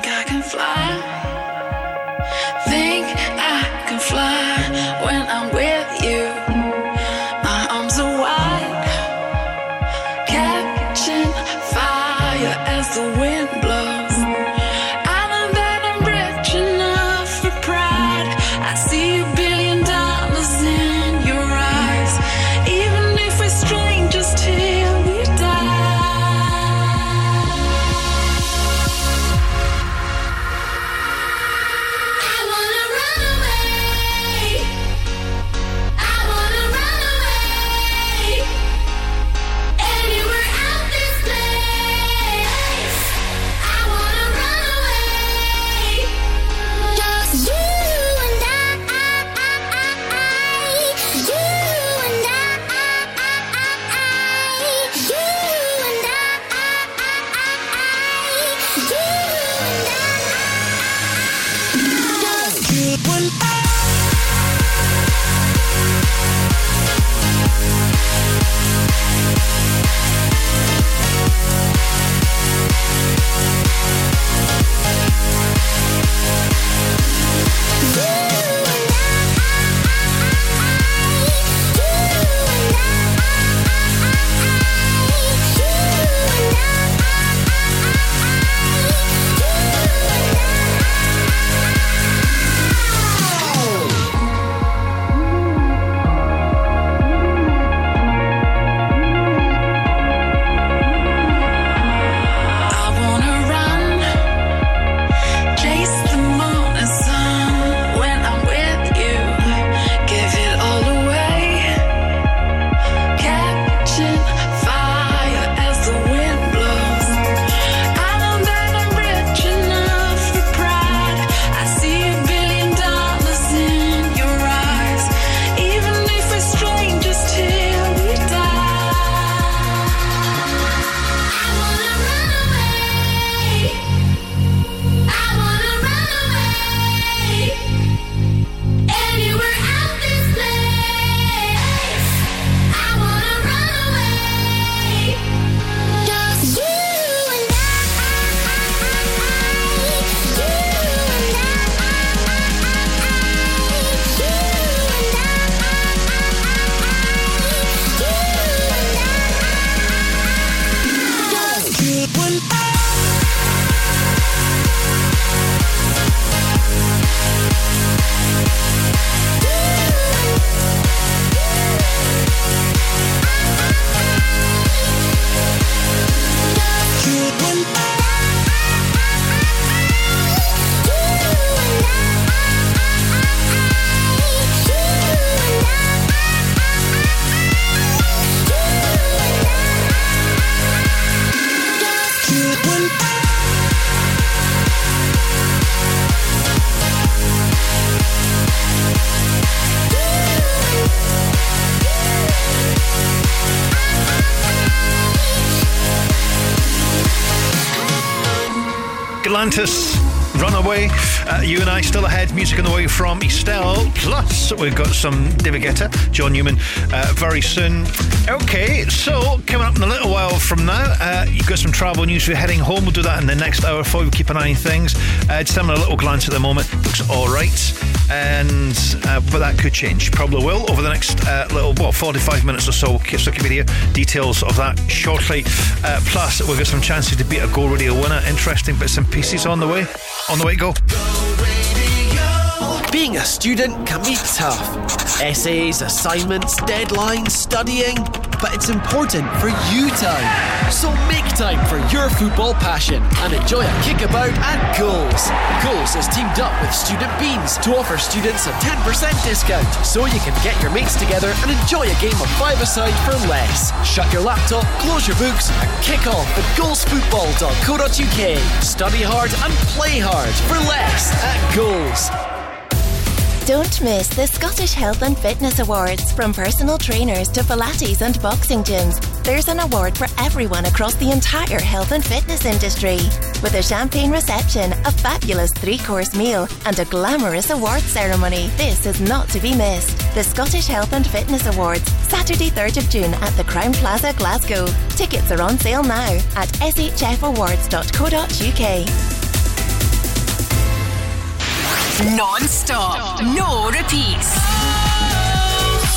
think I can fly? Galantis. Runaway. Uh, you and I still ahead. Music on the way from Estelle. Plus, we've got some David Guetta, John Newman uh, very soon. Okay, so coming up in a little while from now, uh, you've got some travel news. We're heading home. We'll do that in the next hour for you. Keep an eye on things. Uh, just having a little glance at the moment. Looks all right. And uh, but that could change. Probably will over the next uh, little what 45 minutes or so. So keep it here. Details of that shortly. Uh, plus, we've got some chances to beat a Go Radio winner. Interesting bits and pieces on the way. On the way, go. Being a student can be tough. Essays, assignments, deadlines, studying. But it's important for you time. So make time for your football passion and enjoy a kickabout at Goals. Goals has teamed up with Student Beans to offer students a 10% discount so you can get your mates together and enjoy a game of five-a-side for less. Shut your laptop, close your books and kick off at goalsfootball.co.uk. Study hard and play hard for less at Goals. Don't miss the Scottish Health and Fitness Awards. From personal trainers to Pilates and boxing gyms, there's an award for everyone across the entire health and fitness industry. With a champagne reception, a fabulous three course meal, and a glamorous award ceremony, this is not to be missed. The Scottish Health and Fitness Awards, Saturday, 3rd of June at the Crowne Plaza, Glasgow. Tickets are on sale now at shfawards.co.uk. Non-stop, no repeats.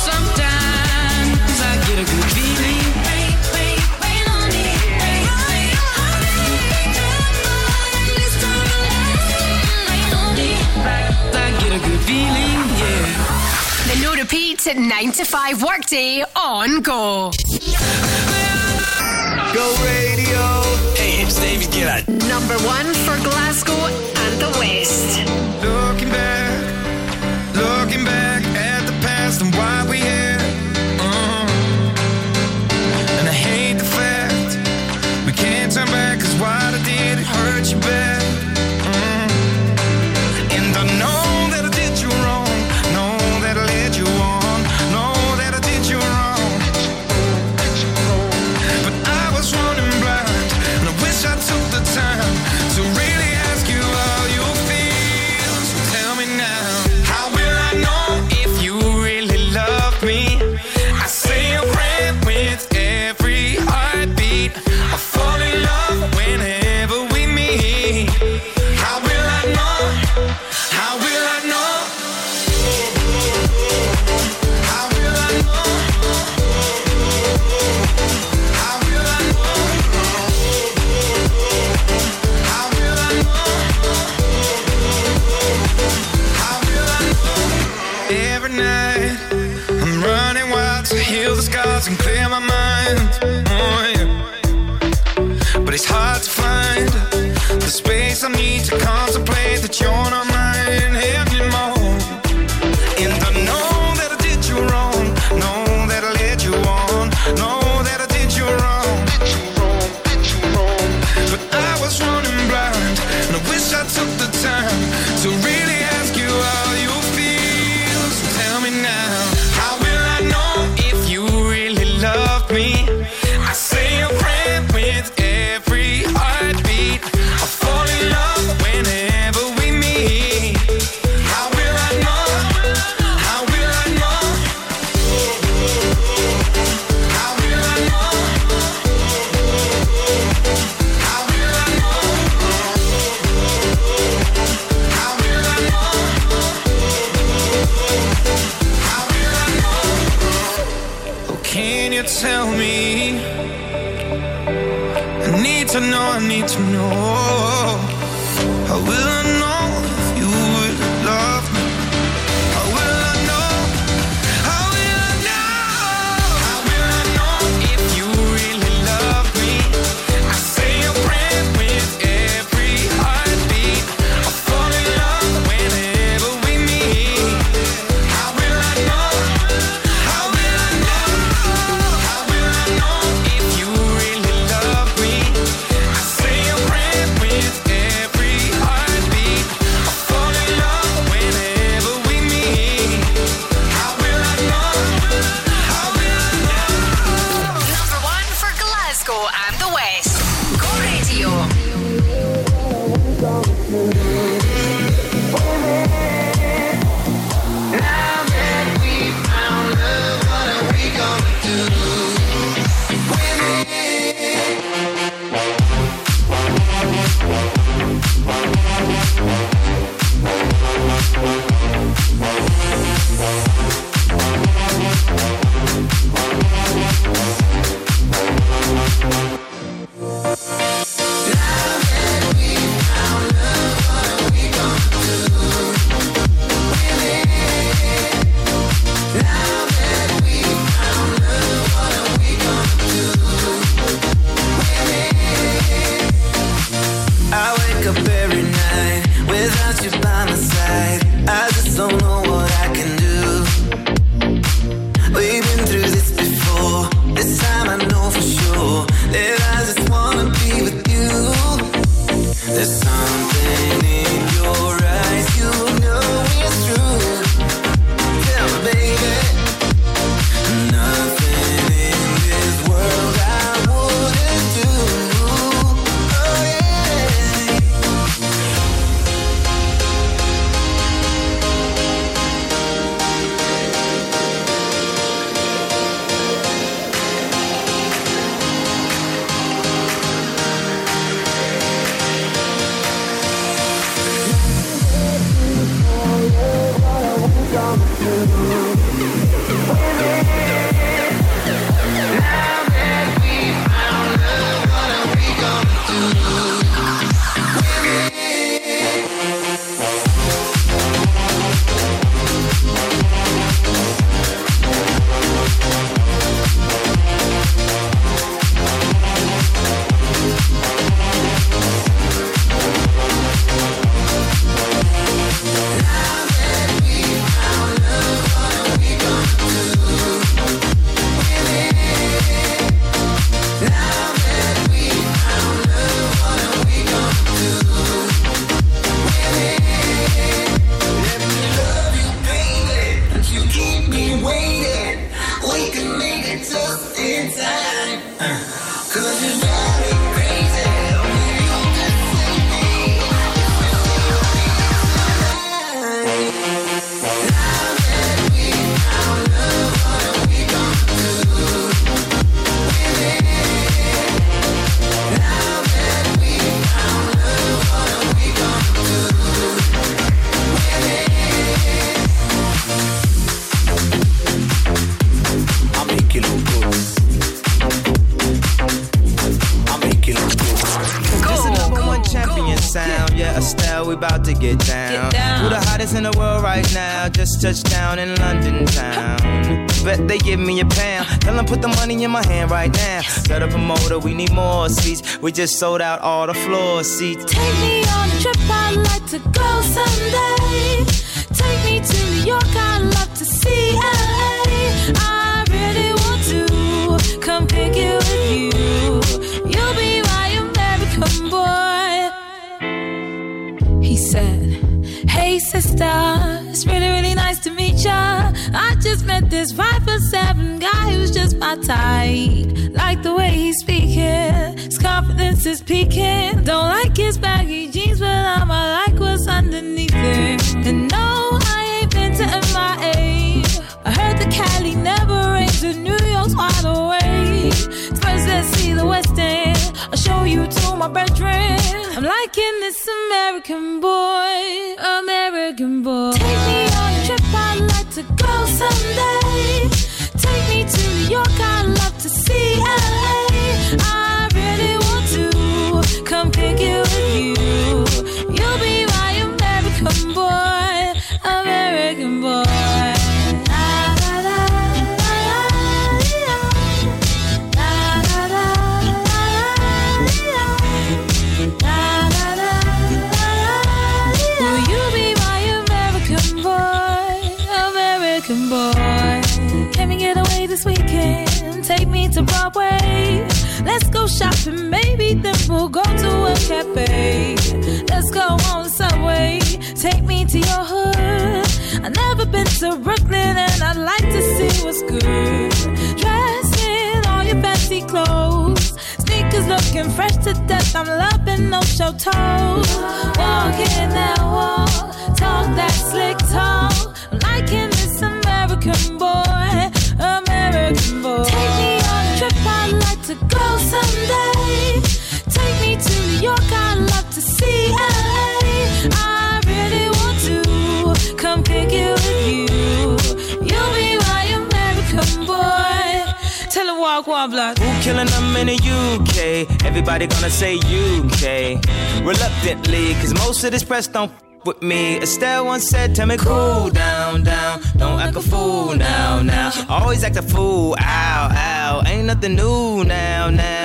Sometimes I get a good feeling. I get a good feeling, yeah. The no repeat 9 to 5 workday on go. Go radio. Hey, it's David Gillard. Number one for Glasgow and the West. And why we now? Just touched down in London town. Bet they give me a pound. Tell them put the money in my hand right now. Set up a motor, we need more seats. We just sold out all the floor seats. Take me on a trip, I'd like to go someday. Take me to New York, I'd love to see LA. I really want to come pick it with you. You'll be my American boy. He said, Hey sister, it's really, really nice to meet ya. I just met this five foot seven guy who's just my type. Like the way he's speaking, his confidence is peaking. Don't like his baggy jeans, but I'ma like what's underneath it. And no, I ain't been to MIA. I heard the Cali never and New York's wide awake. First, let's see the West End. I'll show you to my bedroom. I'm liking this American boy, American boy. Take me on a trip, I'd like to go someday. Take me to New York, I'd love to see LA. I to Broadway. Let's go shopping, maybe then we'll go to a cafe. Let's go on the subway. Take me to your hood. I've never been to Brooklyn and I'd like to see what's good. Dress in all your fancy clothes. Sneakers looking fresh to death. I'm loving no show toes. Walking that wall, talk that slick talk. I'm liking this American boy, American boy. Take me to go someday. Take me to New York, I'd love to see LA. I really want to come pick it with you. You'll be my American boy. Tell him walk one block. Who killing them in the UK? Everybody gonna say UK. Reluctantly, cause most of this press don't with me. Estelle once said, Tell me cool down, down. Don't act a fool now, now. Always act a fool, ow, ow. Ain't nothing new now, now.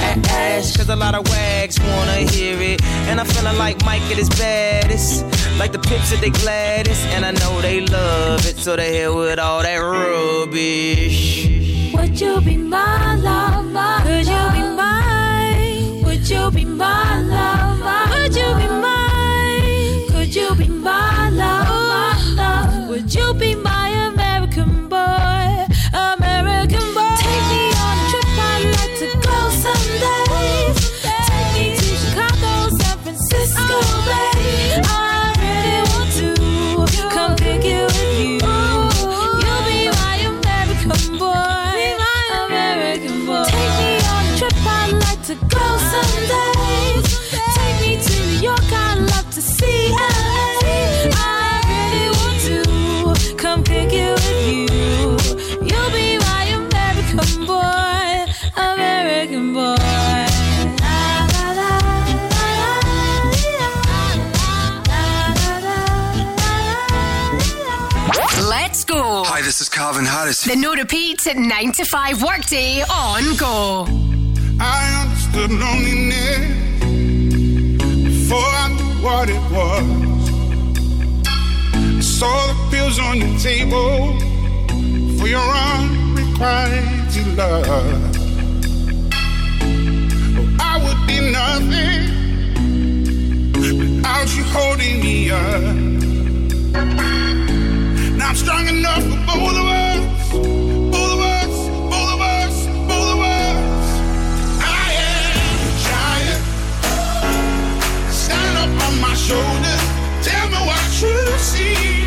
ass. Cause a lot of wags wanna hear it. And I'm feeling like Mike at his baddest. Like the pips at they gladdest. And I know they love it, so they here with all that rubbish. Would you be my lover? This is Calvin Harris. The no repeats at 9 to 5 workday on Go. I understood loneliness before I knew what it was. I saw the pills on your table for your unrequited love. Oh, I would be nothing without you holding me up. I'm strong enough for both of us. I am a giant. Stand up on my shoulders. Tell me what you see.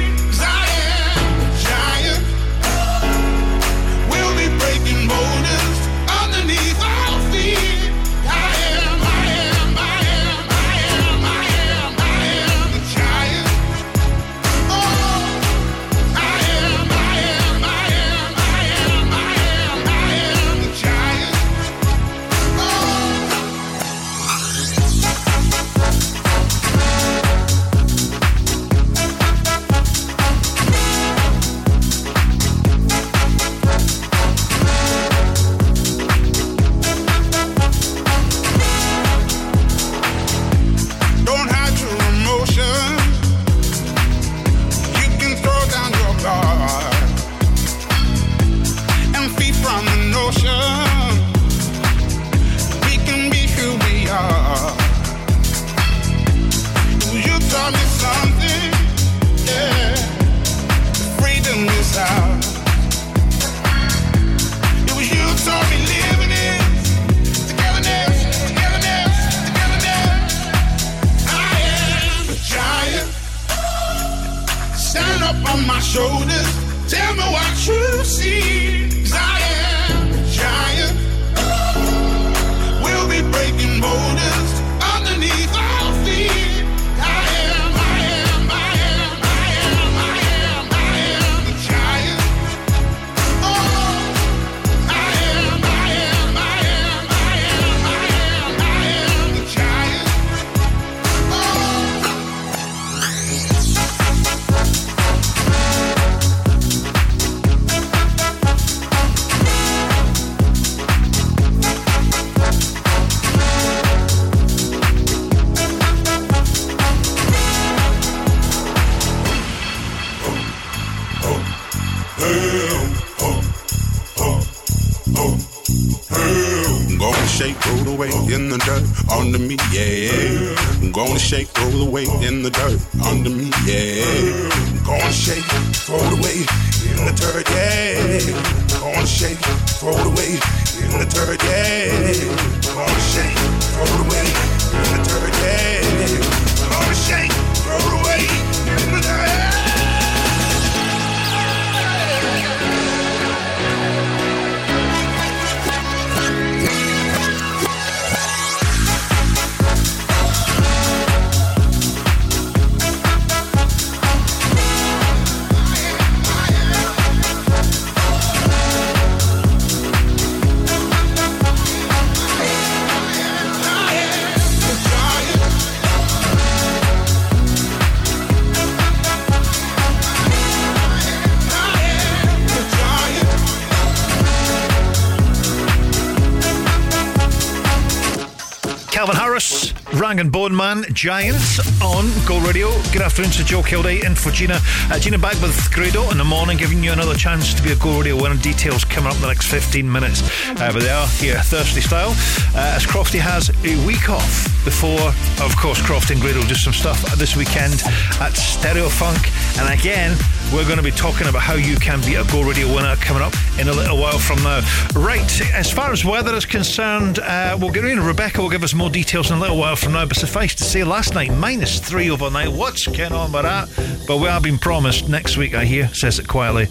Giants on Go Radio. Good afternoon to Joe Kilday and for Gina. Uh, Gina back with Grado in the morning, giving you another chance to be a Go Radio winner. Details coming up in the next 15 minutes. Uh, but they are here, Thursday style, uh, as Crofty has a week off before, of course, Crofty and Grado do some stuff this weekend at Stereo Funk. And again, we're going to be talking about how you can be a Go Radio winner coming up in a little while from now. Right, as far as weather is concerned, uh, we'll get in. Rebecca will give us more details in a little while from now. But suffice to say, last night, minus three overnight. What's going on with that? But we have been promised next week, I hear, says it quietly,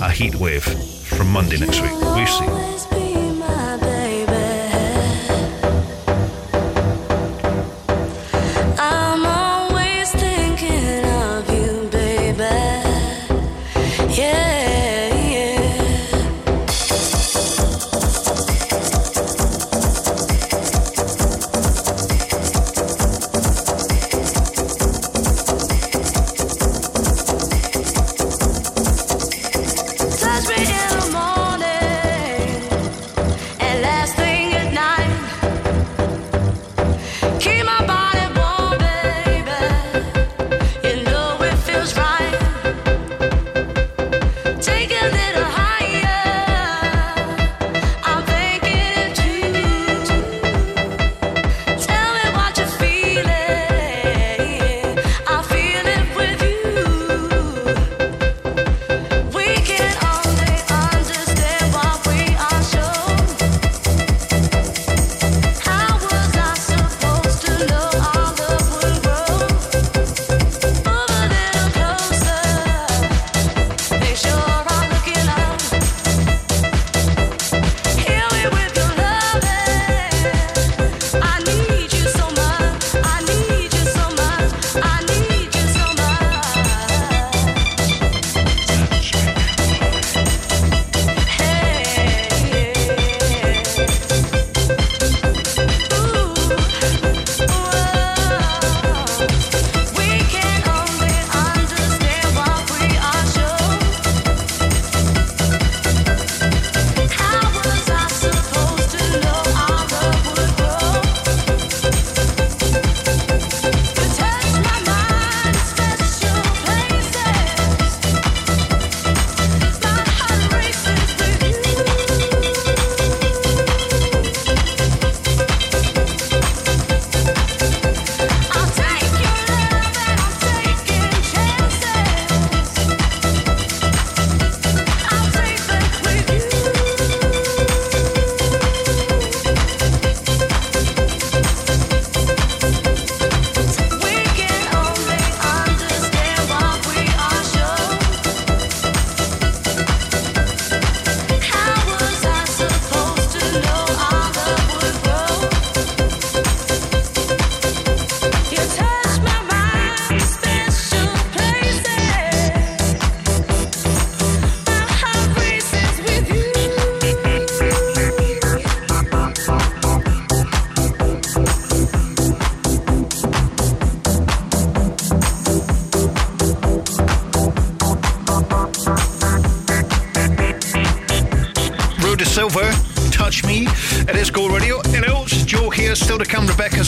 a heat wave from Monday next week. We'll see.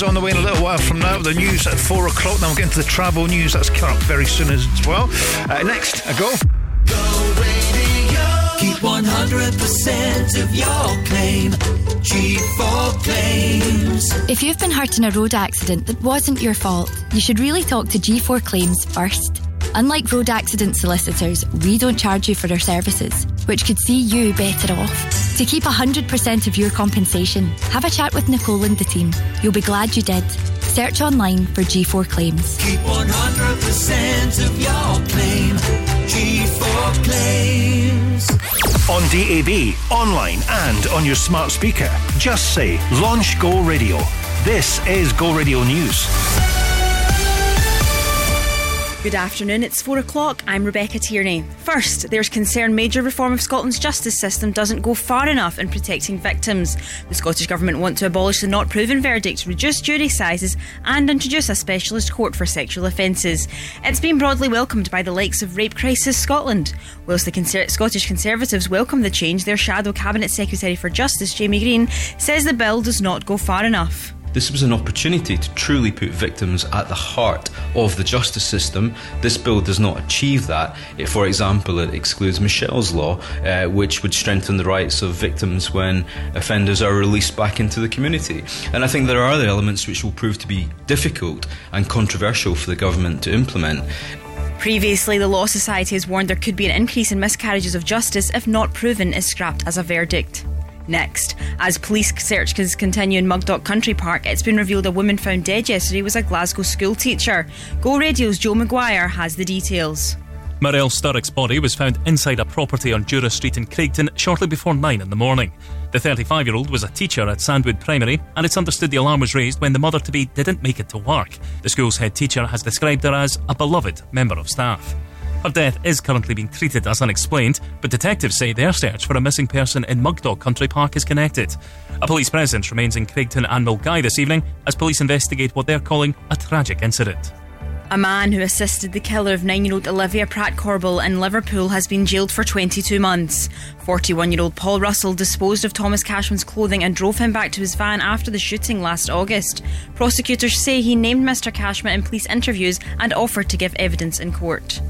Come. On the way in a little while from now. The news at four o'clock. Then we'll get into the travel news. That's coming up very soon as well. Uh, next, a go. Keep 100% of your claim. G4 claims. If you've been hurt in a road accident that wasn't your fault, you should really talk to G4 Claims first. Unlike road accident solicitors, we don't charge you for our services, which could see you better off. To keep 100% of your compensation, have a chat with Nicole and the team. You'll be glad you did. Search online for G4 Claims. Keep 100% of your claim. G4 claims. On DAB, online, and on your smart speaker. Just say Launch Go Radio. This is Go Radio News. Good afternoon, it's four o'clock. I'm Rebecca Tierney. First, there's concern major reform of Scotland's justice system doesn't go far enough in protecting victims. The Scottish Government want to abolish the not proven verdict, reduce jury sizes, and introduce a specialist court for sexual offences. It's been broadly welcomed by the likes of Rape Crisis Scotland. Whilst the Conser- Scottish Conservatives welcome the change, their shadow Cabinet Secretary for Justice, Jamie Greene, says the bill does not go far enough. This was an opportunity to truly put victims at the heart of the justice system. This bill does not achieve that. It, for example, it excludes Michelle's law, uh, which would strengthen the rights of victims when offenders are released back into the community. And I think there are other elements which will prove to be difficult and controversial for the government to implement. Previously, the Law Society has warned there could be an increase in miscarriages of justice if not proven is scrapped as a verdict. Next, as police searches continue in Mugdock Country Park, it's been revealed a woman found dead yesterday was a Glasgow school teacher. Go Radio's Joe Maguire has the details. Marelle Sturrock's body was found inside a property on Jura Street in Craigton shortly before 9 in the morning. The 35 year old was a teacher at Sandwood Primary, and it's understood the alarm was raised when the mother to be didn't make it to work. The school's head teacher has described her as a beloved member of staff. Her death is currently being treated as unexplained, but detectives say their search for a missing person in Mugdock Country Park is connected. A police presence remains in Craigton and Milngavie this evening as police investigate what they're calling a tragic incident. A man who assisted the killer of nine year old Olivia Pratt Korbel in Liverpool has been jailed for 22 months. 41 year old Paul Russell disposed of Thomas Cashman's clothing and drove him back to his van after the shooting last August. Prosecutors say he named Mr. Cashman in police interviews and offered to give evidence in court.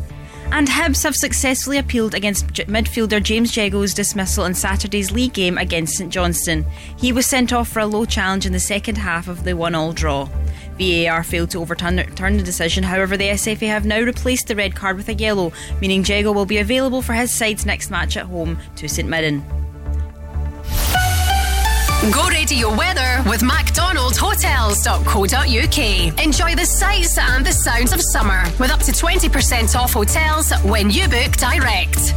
And Hibs have successfully appealed against midfielder James Jeggo's dismissal in Saturday's league game against St Johnstone. He was sent off for a low challenge in the second half of the one-all draw. VAR failed to overturn turn the decision, however, the SFA have now replaced the red card with a yellow, meaning Jeggo will be available for his side's next match at home to St Mirren. Go radio weather with MacDonaldHotels.co.uk. Enjoy the sights and the sounds of summer with up to 20% off hotels when you book direct.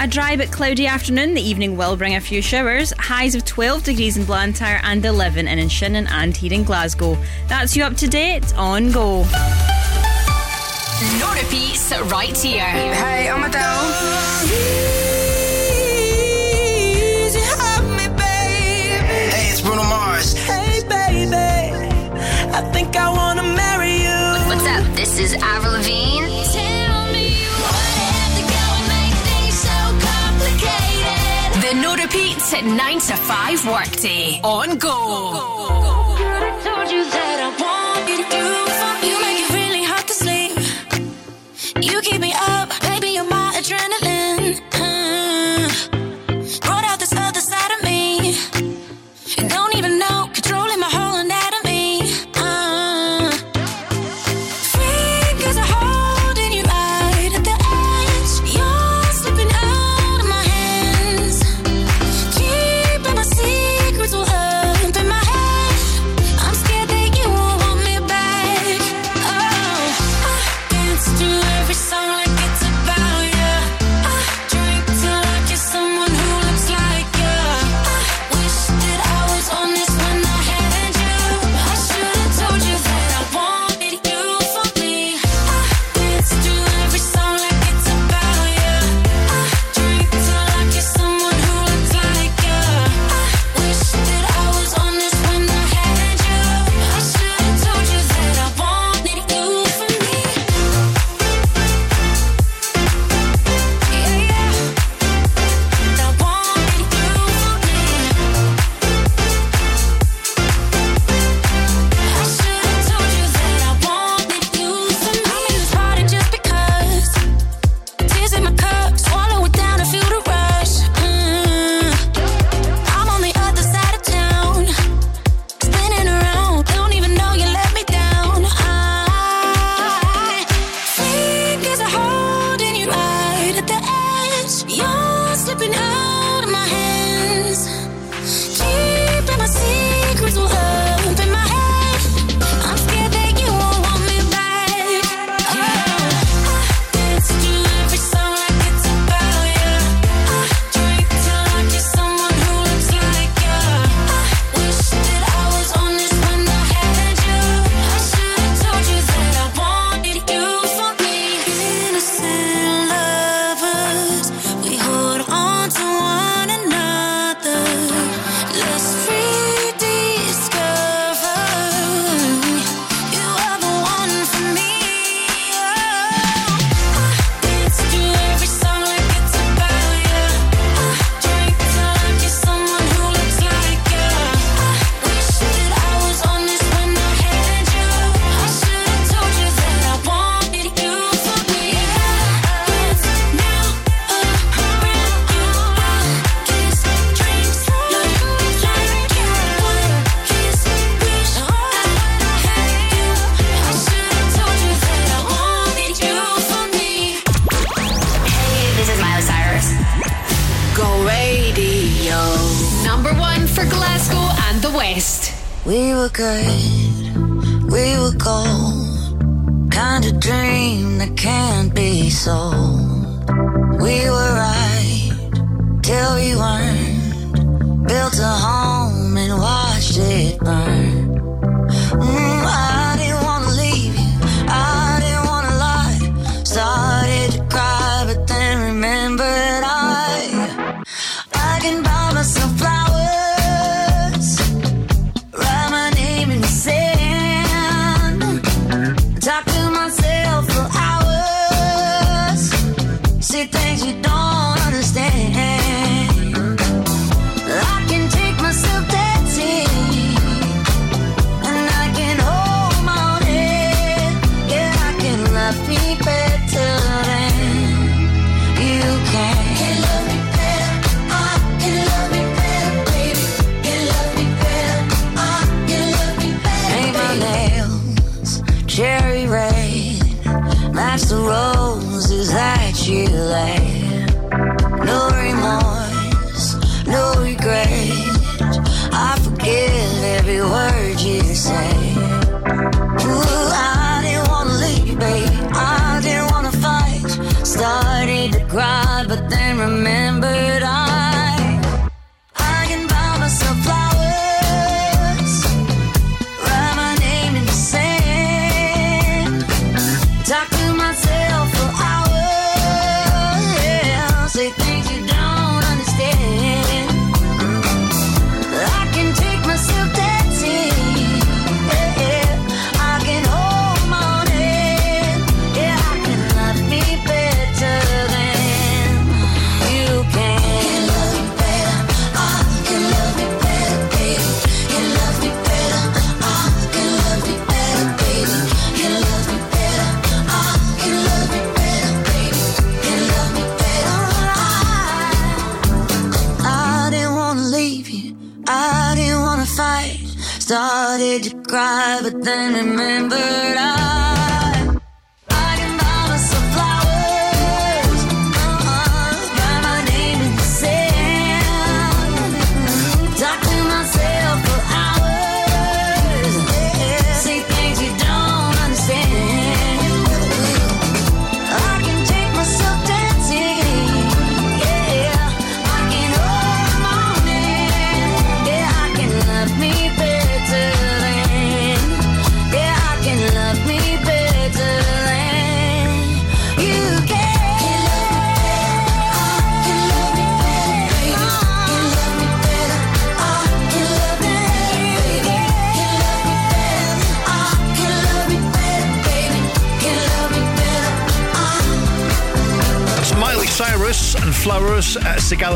A dry but cloudy afternoon. The evening will bring a few showers. Highs of 12 degrees in Blantyre and 11 in Shannon and here in Glasgow. That's you up to date on Go. No repeats right here. Hey, I'm Adele. I wanna marry you. What's up? This is Avril Lavigne. The no repeats at 9 to 5 workday on Go. told you that I want you to do. You make it really hard to. You keep me up,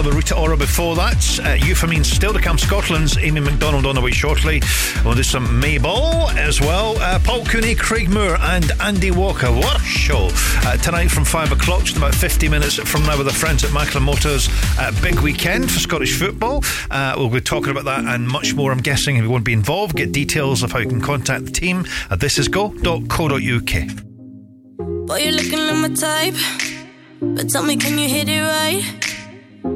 with Rita Ora before that. Uh, Euphemene's still to come. Scotland's Amy McDonald on the way shortly. We'll do some Mabel as well. Uh, Paul Cooney, Craig Moore, and Andy Walker. What a show! Uh, tonight from 5 o'clock, just about 50 minutes from now, with our friends at Macklin Motors. Uh, big weekend for Scottish football. Uh, we'll be talking about that and much more, I'm guessing. If you want to be involved, get details of how you can contact the team at thisisgo.co.uk. Boy, you're looking like my type. But tell me, can you hit it right?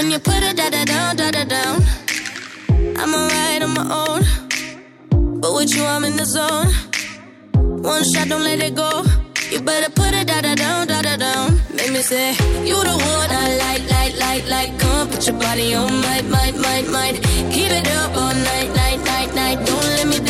When you put it da da down, da da down. I'm alright on my own. But with you, I'm in the zone. One shot, don't let it go. You better put it da da down, da da down. Make me say, You the one I like, like, like, like. Come put your body on, might, might, might, might. Keep it up all night, night, night, night. Don't let me down,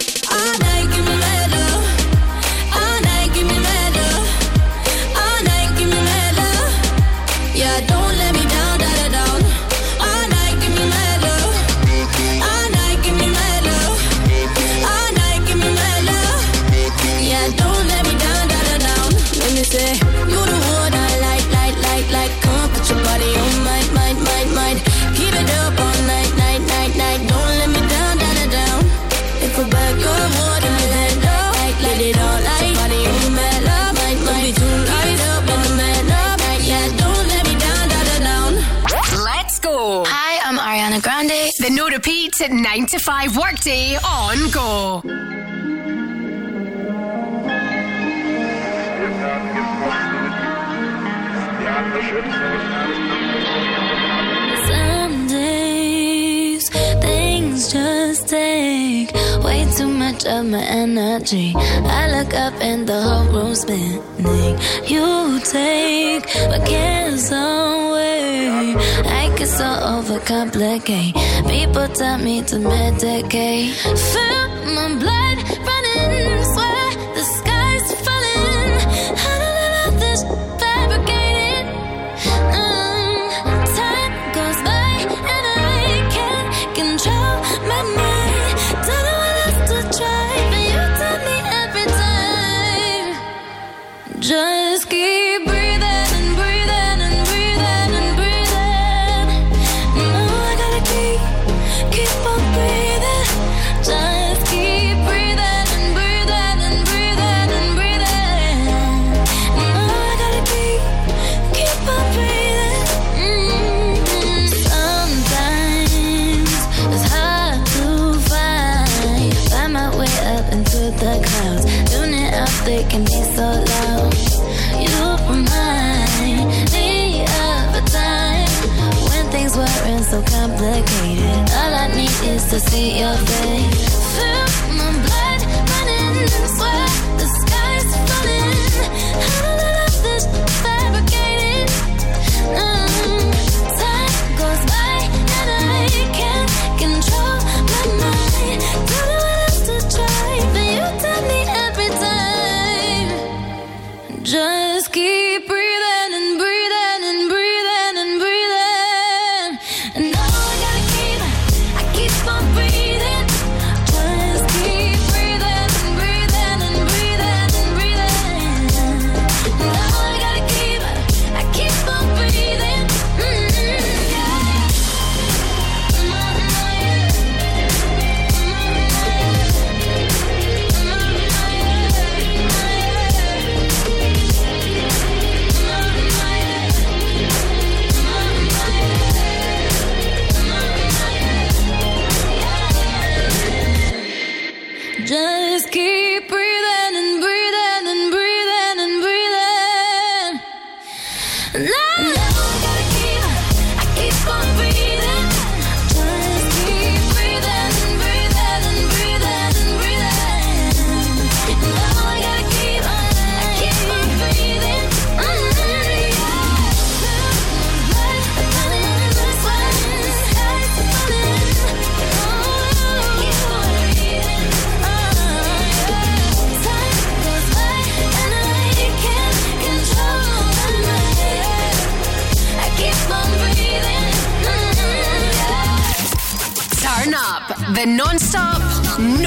At 9 to 5 workday on Go. Some days things just take way too much of my energy. I look up and the whole room's spinning. You take my cares away. I get so overcomplicate. People tell me to medicate. Feel my blood running. Just. to see your face.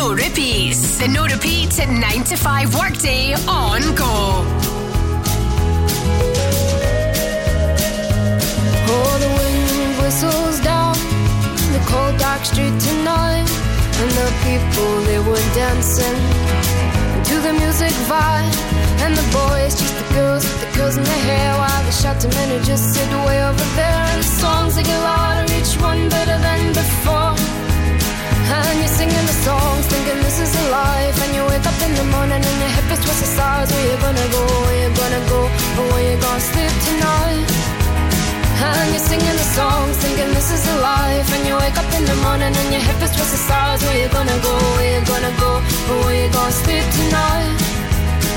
No Repeats. The No Repeats at 9 to 5 workday on Go. Oh, the wind whistles down the cold dark street tonight. And the people, they were dancing to the music vibe. And the boys, just the girls with the curls in their hair. While the shouting men just sit way over there. And the songs, they get louder, each one better than before. And you're singing the songs, thinking this is a life. And you wake up in the morning and your hip is the sides. Where you gonna go? Where you gonna go? Or where you gonna sleep tonight? And you're singing the songs, thinking this is a life. And you wake up in the morning and your hip is the sides. Where you gonna go? Where you gonna go? Or where you gonna sleep tonight?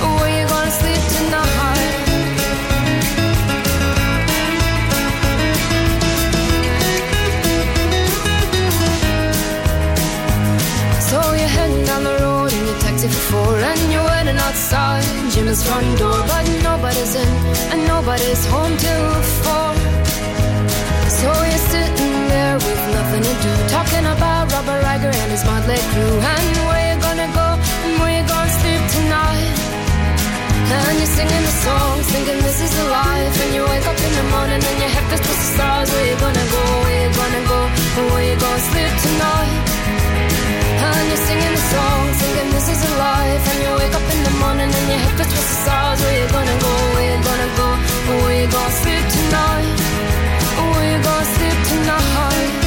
Or where you gonna sleep tonight? You're heading down the road in your taxi for four And you're waiting outside. Jim's front door But nobody's in and nobody's home till four. So you're sitting there with nothing to do Talking about Robert Riger and his motley crew. And where you gonna go and where you gonna sleep tonight? And you're singing the songs thinking this is a life. And you wake up in the morning and your head feels the stars. Where you gonna go, where you gonna go and where you gonna sleep tonight and you're singing the song, thinking this is a life. And you wake up in the morning and your head towards the stars. Where you gonna go? Where you gonna go? Where you gonna sleep tonight? Where you gonna sleep tonight?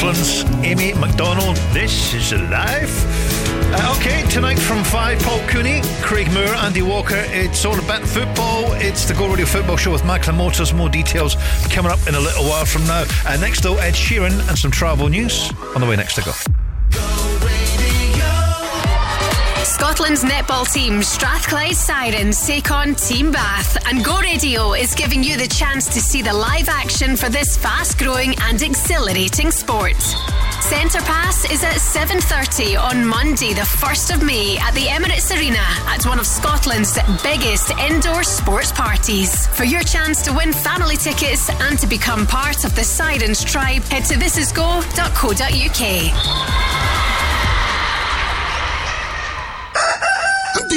Scotland's Amy MacDonald. This is alive. Uh, okay, tonight from 5, Paul Cooney, Craig Moore, Andy Walker. It's all about football. It's the Go Radio Football Show with Macklin Motors. More details coming up in a little while from now. Uh, next, though, Ed Sheeran and some travel news on the way next to go. Scotland's netball team, Strathclyde Sirens, take on Team Bath, and Go Radio is giving you the chance to see the live action for this fast-growing and exhilarating sport. Centre Pass is at 7.30 on Monday, the 1st of May at the Emirates Arena at one of Scotland's biggest indoor sports parties. For your chance to win family tickets and to become part of the Sirens tribe, head to thisisgo.co.uk.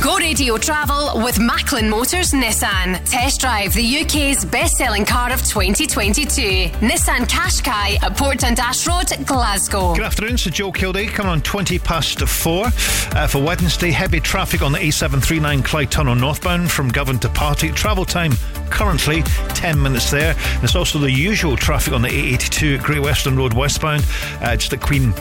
Go Radio Travel with Macklin Motors Nissan. Test drive the UK's best-selling car of 2022. Nissan Qashqai at Port Dundas Road, Glasgow. Good afternoon, so Joe Kilday coming on 20 past 4. Uh, for Wednesday, heavy traffic on the A739 Clyde Tunnel northbound from Govan to Partick. Travel time currently 10 minutes there. It's also the usual traffic on the A82 Great Western Road westbound, uh, just at Queen.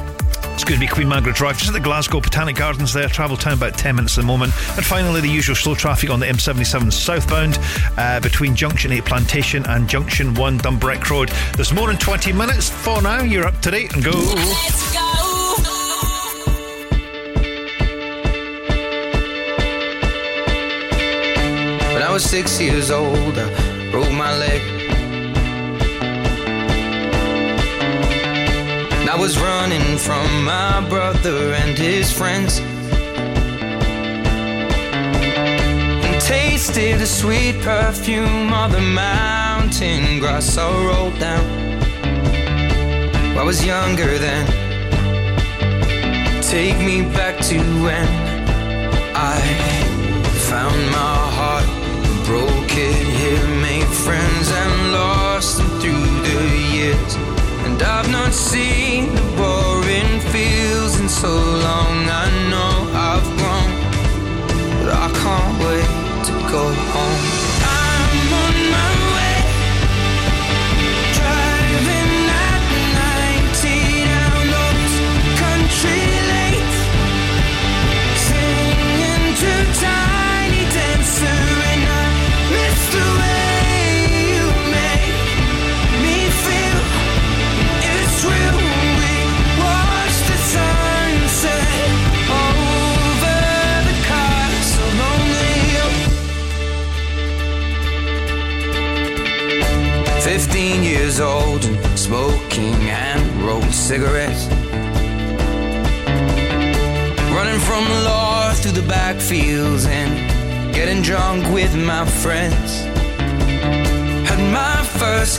Excuse me, Queen Margaret Drive, just at the Glasgow Botanic Gardens there. Travel time about 10 minutes at the moment. And finally, the usual slow traffic on the M77 southbound uh, between Junction 8 Plantation and Junction 1 Dumbreck Road. There's more than 20 minutes for now. You're up to date and go. Let's go. When I was six years old, I broke my leg. I was running from my brother and his friends. And tasted the sweet perfume of the mountain grass I rolled down. I was younger then. Take me back to when I found my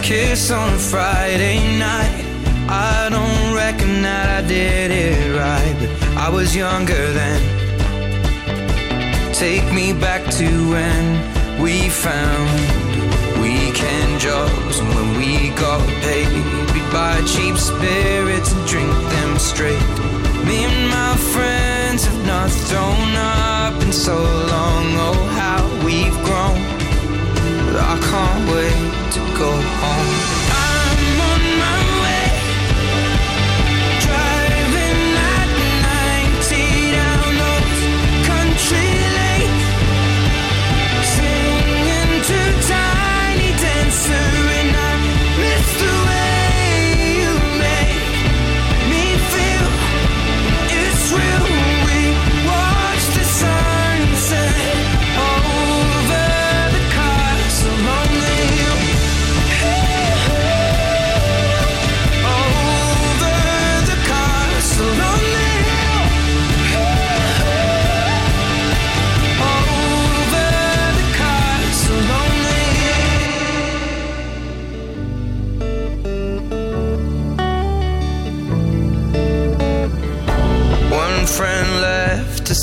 kiss on a Friday night. I don't reckon that I did it right, but I was younger then. Take me back to when we found weekend jobs and when we got paid. We'd buy cheap spirits and drink them straight. Me and my friends have not thrown up in so long. Oh, how we've grown. I can't wait to go home.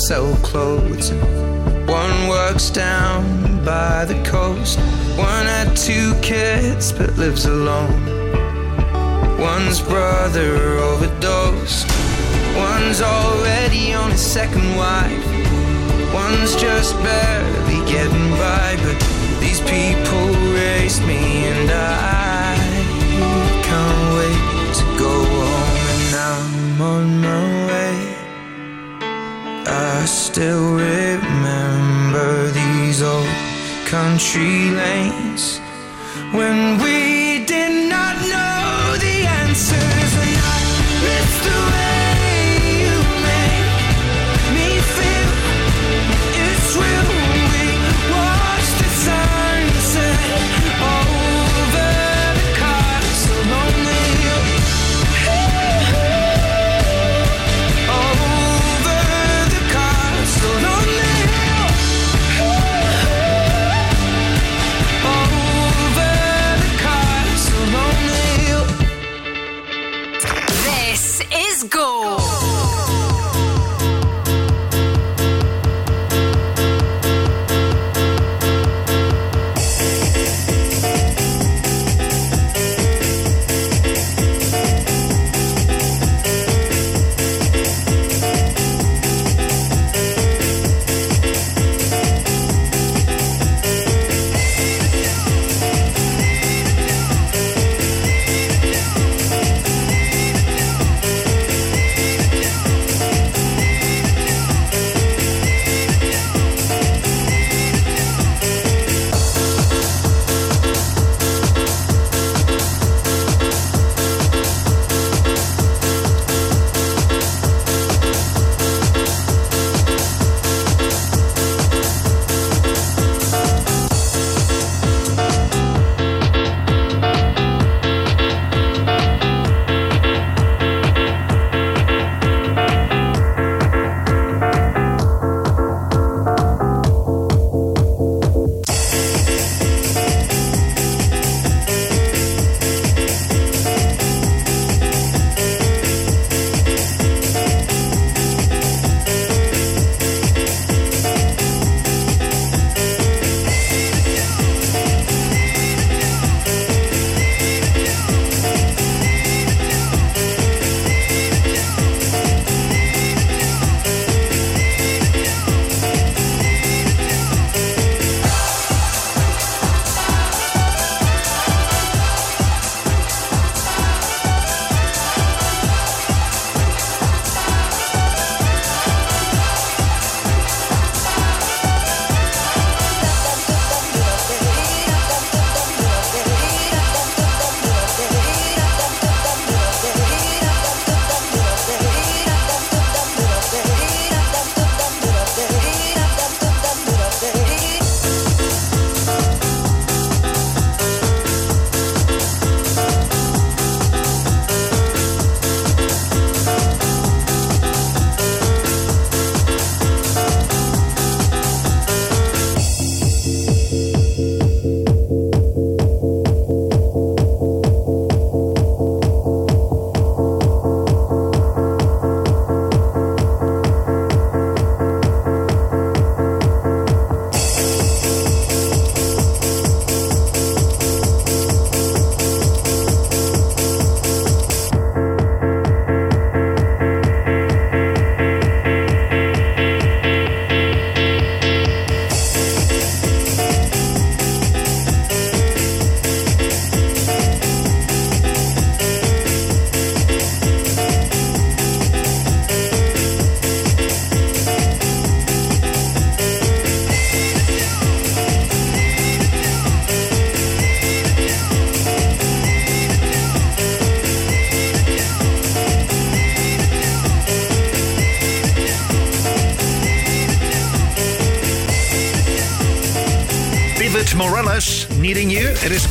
Sell clothes. One works down by the coast. One had two kids but lives alone. One's brother overdosed. One's already on his second wife. One's just barely getting by. But these people raised me and I still remember these old country lanes when we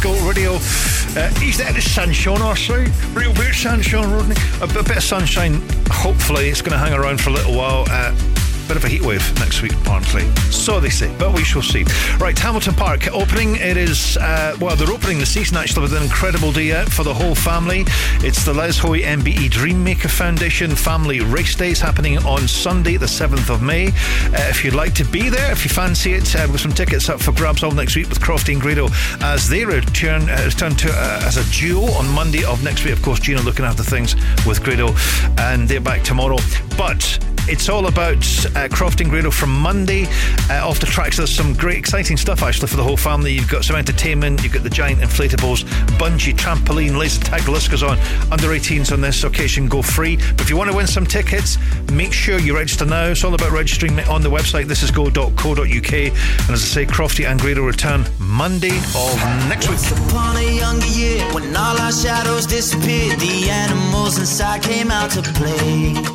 Gold Radio. Uh, he's there. It's sunshine, I. Real bit of sunshine, Rodney. A bit, bit of sunshine. Hopefully, it's going to hang around for a little while. Uh, bit of a heat wave next week, apparently. So they say, but we shall see. Right, Hamilton Park opening. It is, uh, well, they're opening the season actually with an incredible day out for the whole family. It's the Les Hoy MBE Dreammaker Foundation Family Race Days happening on Sunday, the 7th of May. Uh, if you'd like to be there, if you fancy it, uh, with some tickets up for grabs all next week with Crofty and Grado as they return, uh, return to uh, as a duo on Monday of next week. Of course, Gina looking after things with Grado, and they're back tomorrow. But it's all about uh, Crofting Grado from Monday. Uh, off the tracks, there's some great, exciting stuff actually for the whole family. You've got some entertainment, you've got the giant inflatables, bungee, trampoline, laser tag, the list goes on. Under 18s on this occasion go free. But if you want to win some tickets, make sure you register now. It's all about registering on the website. This is go.co.uk. And as I say, Crofty and Grado return Monday of next week. Upon a younger year, when all our shadows disappeared, the animals inside came out to play.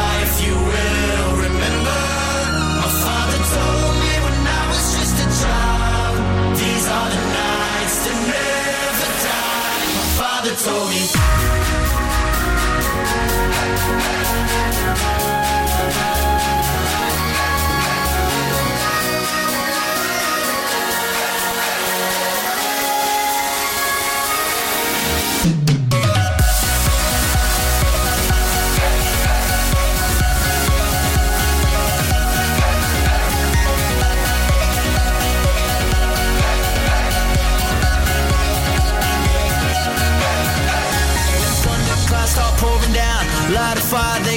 told me.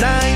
that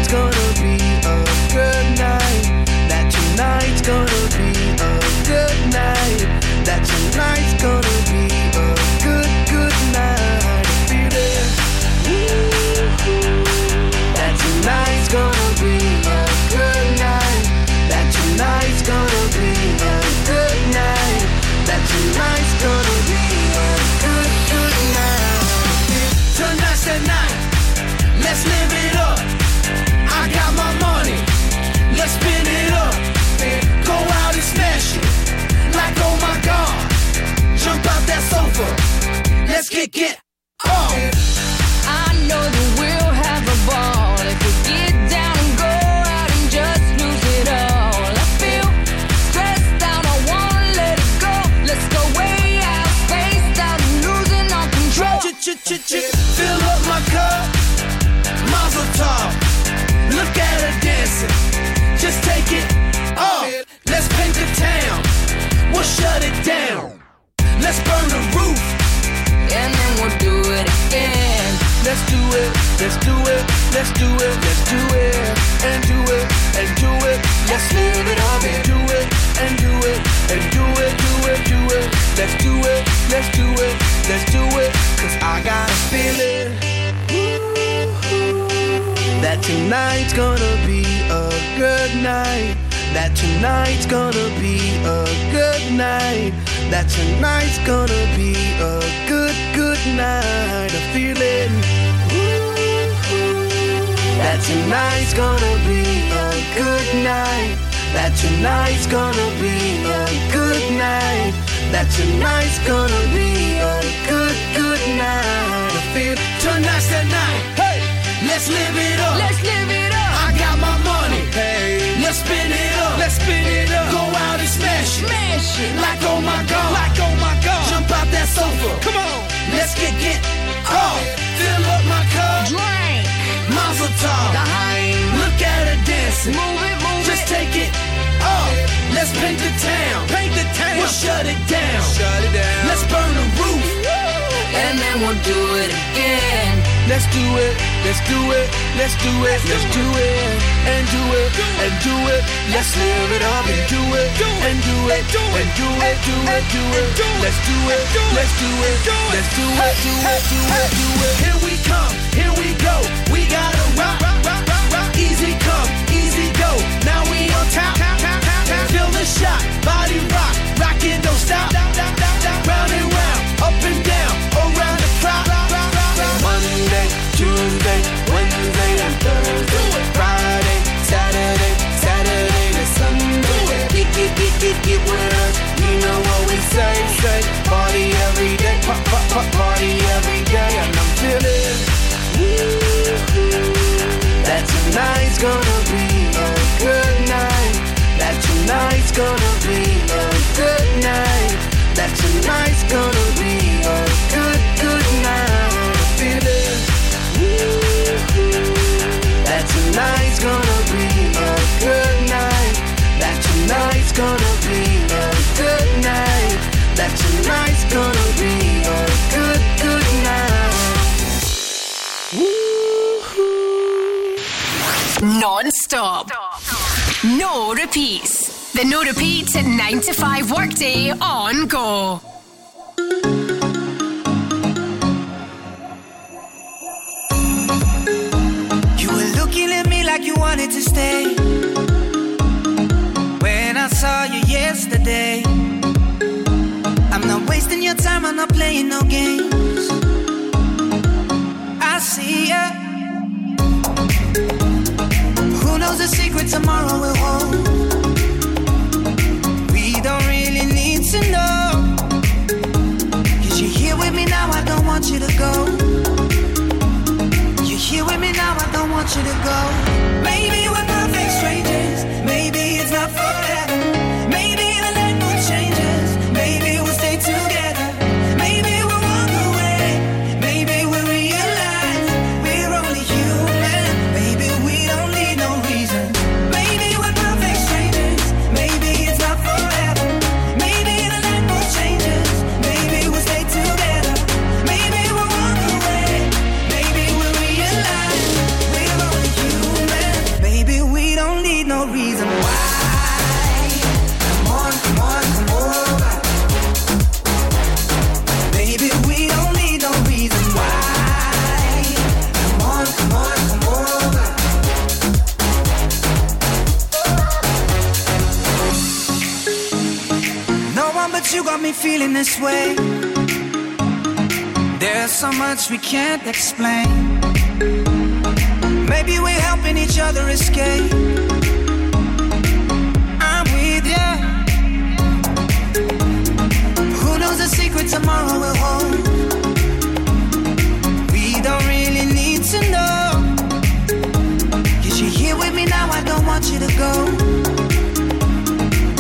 you to go.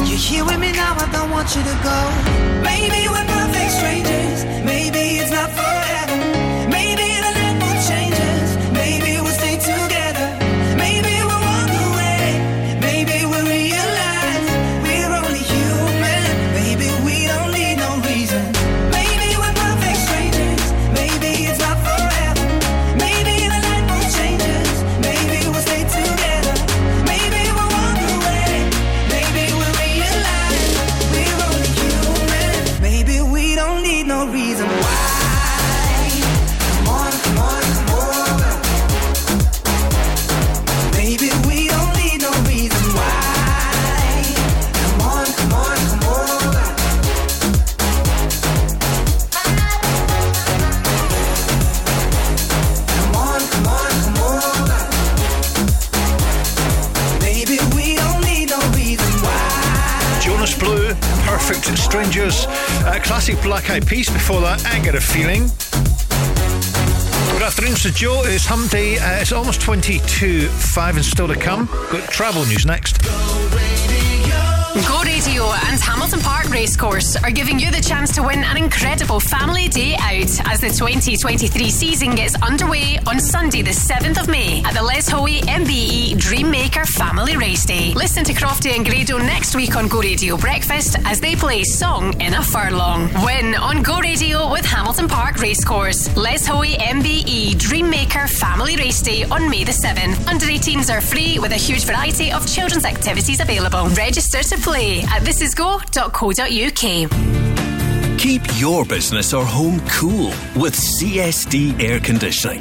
You're here with me now, I don't want you to go. Maybe we're perfect strangers. Maybe it's not for classic Black Eyed Peas before that. I Get a Feeling. Good afternoon, Sir Joe. It's Hump Day. Uh, it's almost 22 5 and still to come. Got travel news next. Go Hamilton Park Racecourse are giving you the chance to win an incredible family day out as the 2023 season gets underway on Sunday, the 7th of May at the Les Hoey MBE Dreammaker Family Race Day. Listen to Crofty and Grado next week on Go Radio Breakfast as they play Song in a Furlong. Win on Go Radio with Hamilton Park Racecourse. Les Hoey MBE Dreammaker Family Race Day on May the 7th. Under 18s are free with a huge variety of children's activities available. Register to play at Keep your business or home cool with CSD Air Conditioning.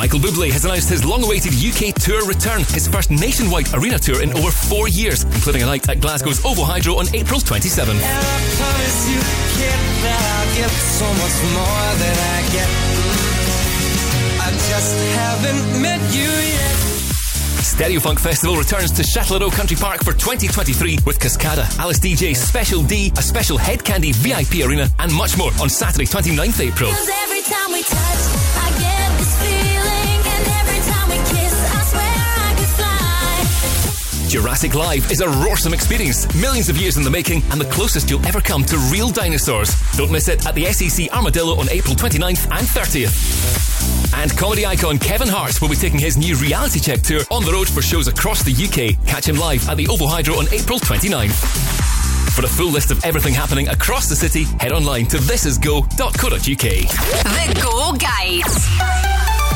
Michael Bublé has announced his long awaited UK tour return, his first nationwide arena tour in over four years, including a night at Glasgow's OVO Hydro on April 27. promise you, kid, that I'll get so much more than I get. I just haven't met you yet. Stereo Funk Festival returns to Chatelherault Country Park for 2023 with Cascada, Alice Deejay, Special D, a special Hed Kandi VIP arena, and much more on Saturday, 29th April. Jurassic Live is a roarsome experience, millions of years in the making, and the closest you'll ever come to real dinosaurs. Don't miss it at the SEC Armadillo on April 29th and 30th. And comedy icon Kevin Hart will be taking his new reality check tour on the road for shows across the UK. Catch him live at the OVO Hydro on April 29th. For a full list of everything happening across the city, head online to thisisgo.co.uk. The Go Guides.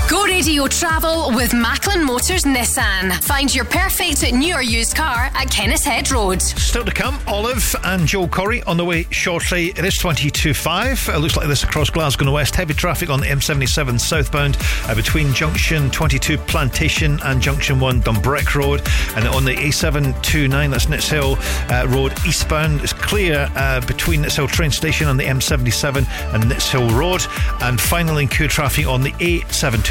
Go Radio Travel with Macklin Motors Nissan. Find your perfect new or used car at Kennishead Road. Still to come, Olive and Joel Corry on the way shortly. It is 22.5. It looks like this across Glasgow and West. Heavy traffic on the M77 southbound uh, between Junction 22 Plantation and Junction 1 Dumbreck Road. And on the A729, that's Nitshill uh, Road eastbound, it's clear uh, between Nitshill train station and the M77 and Nitshill Road. And finally, in queue traffic on the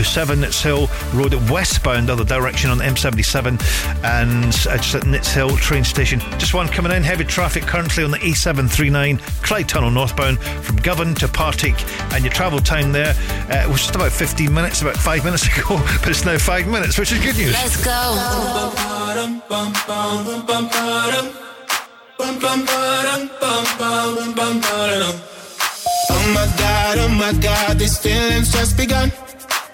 A727 Nitshill Road westbound, other direction on M77 and uh, just at Nitshill train station. Just one coming in, heavy traffic currently on the A739 Clyde Tunnel northbound from Govan to Partick. And your travel time there uh, was just about 15 minutes, about five minutes *laughs* ago, but it's now five minutes, which is good news. Let's Oh my god, oh my god, these feelings just begun.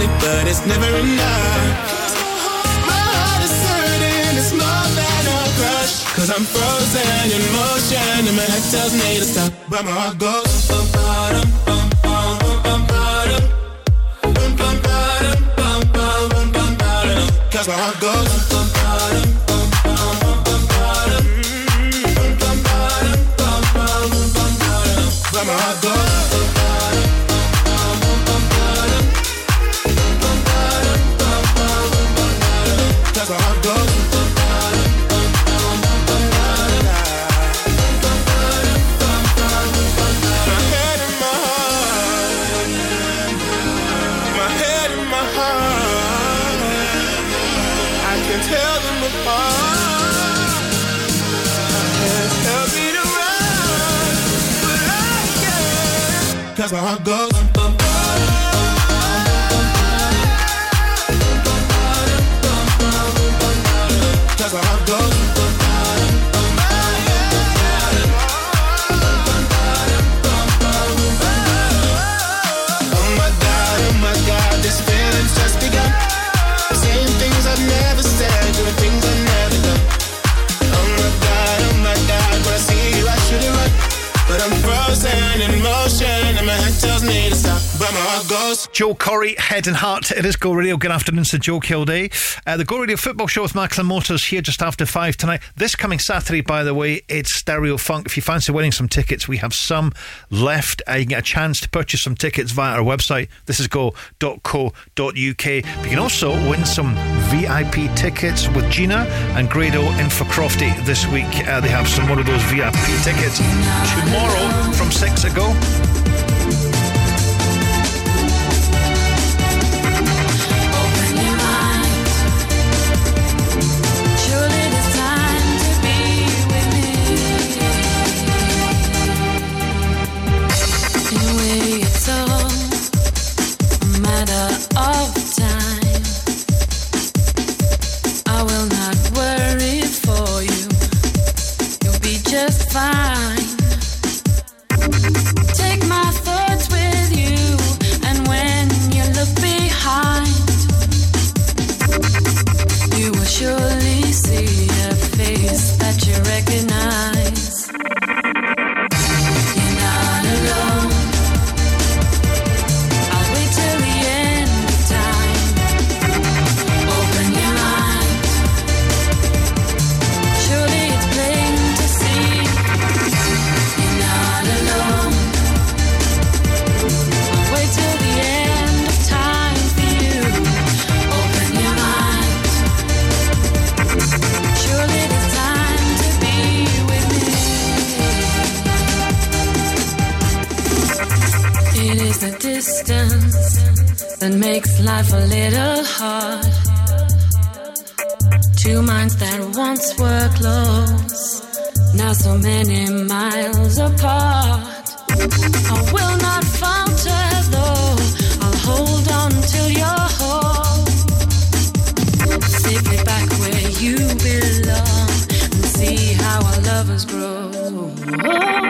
to it, but it's never enough. My heart is hurting, it's more than a crush. Cause I'm frozen in motion and my head tells me to stop, but my heart goes. bum, ba-dum, bum, bum, bum, bum, ba-dum. Bum, bum, ba-dum, bum, bum, bum, bum, ba-dum. Cause my heart goes. bum, ba-dum, I go. Joel Corry, head and heart. It is Go Radio. Good afternoon, Sir Joe Kilday. Uh, the Go Radio football show with Macklin Motors here just after five tonight. This coming Saturday, by the way, it's Stereo Funk. If you fancy winning some tickets, we have some left. Uh, you get a chance to purchase some tickets via our website. This is go.co.uk. But you can also win some VIP tickets with Gina and Grado in for Crofty this week. Uh, they have some one of those VIP tickets tomorrow from six ago. that makes life a little hard. Two minds that once were close, now so many miles apart. I will not falter though, I'll hold on till you're whole. Sit me back where you belong and see how our lovers grow.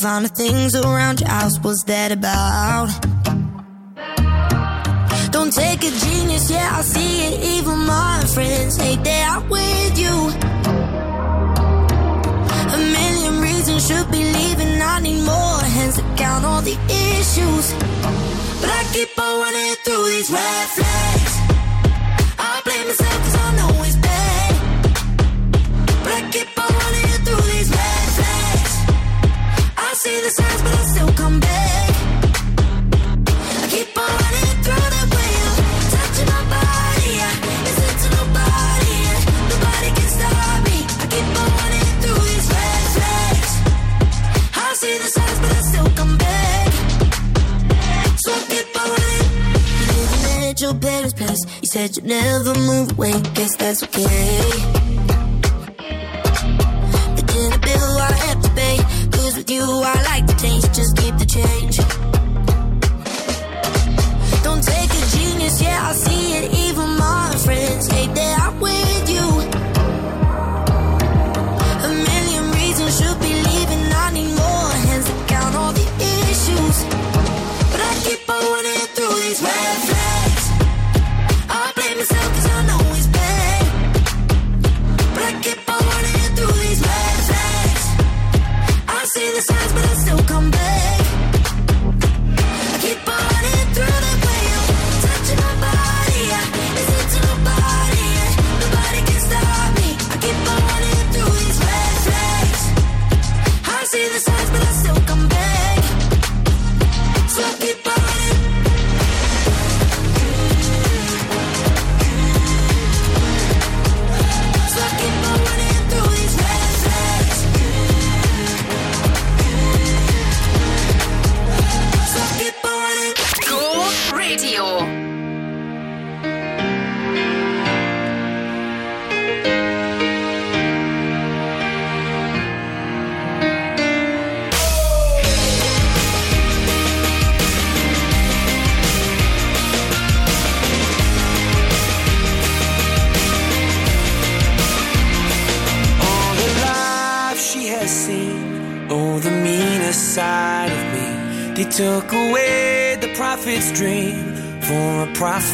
Found the things around your house. What's that about?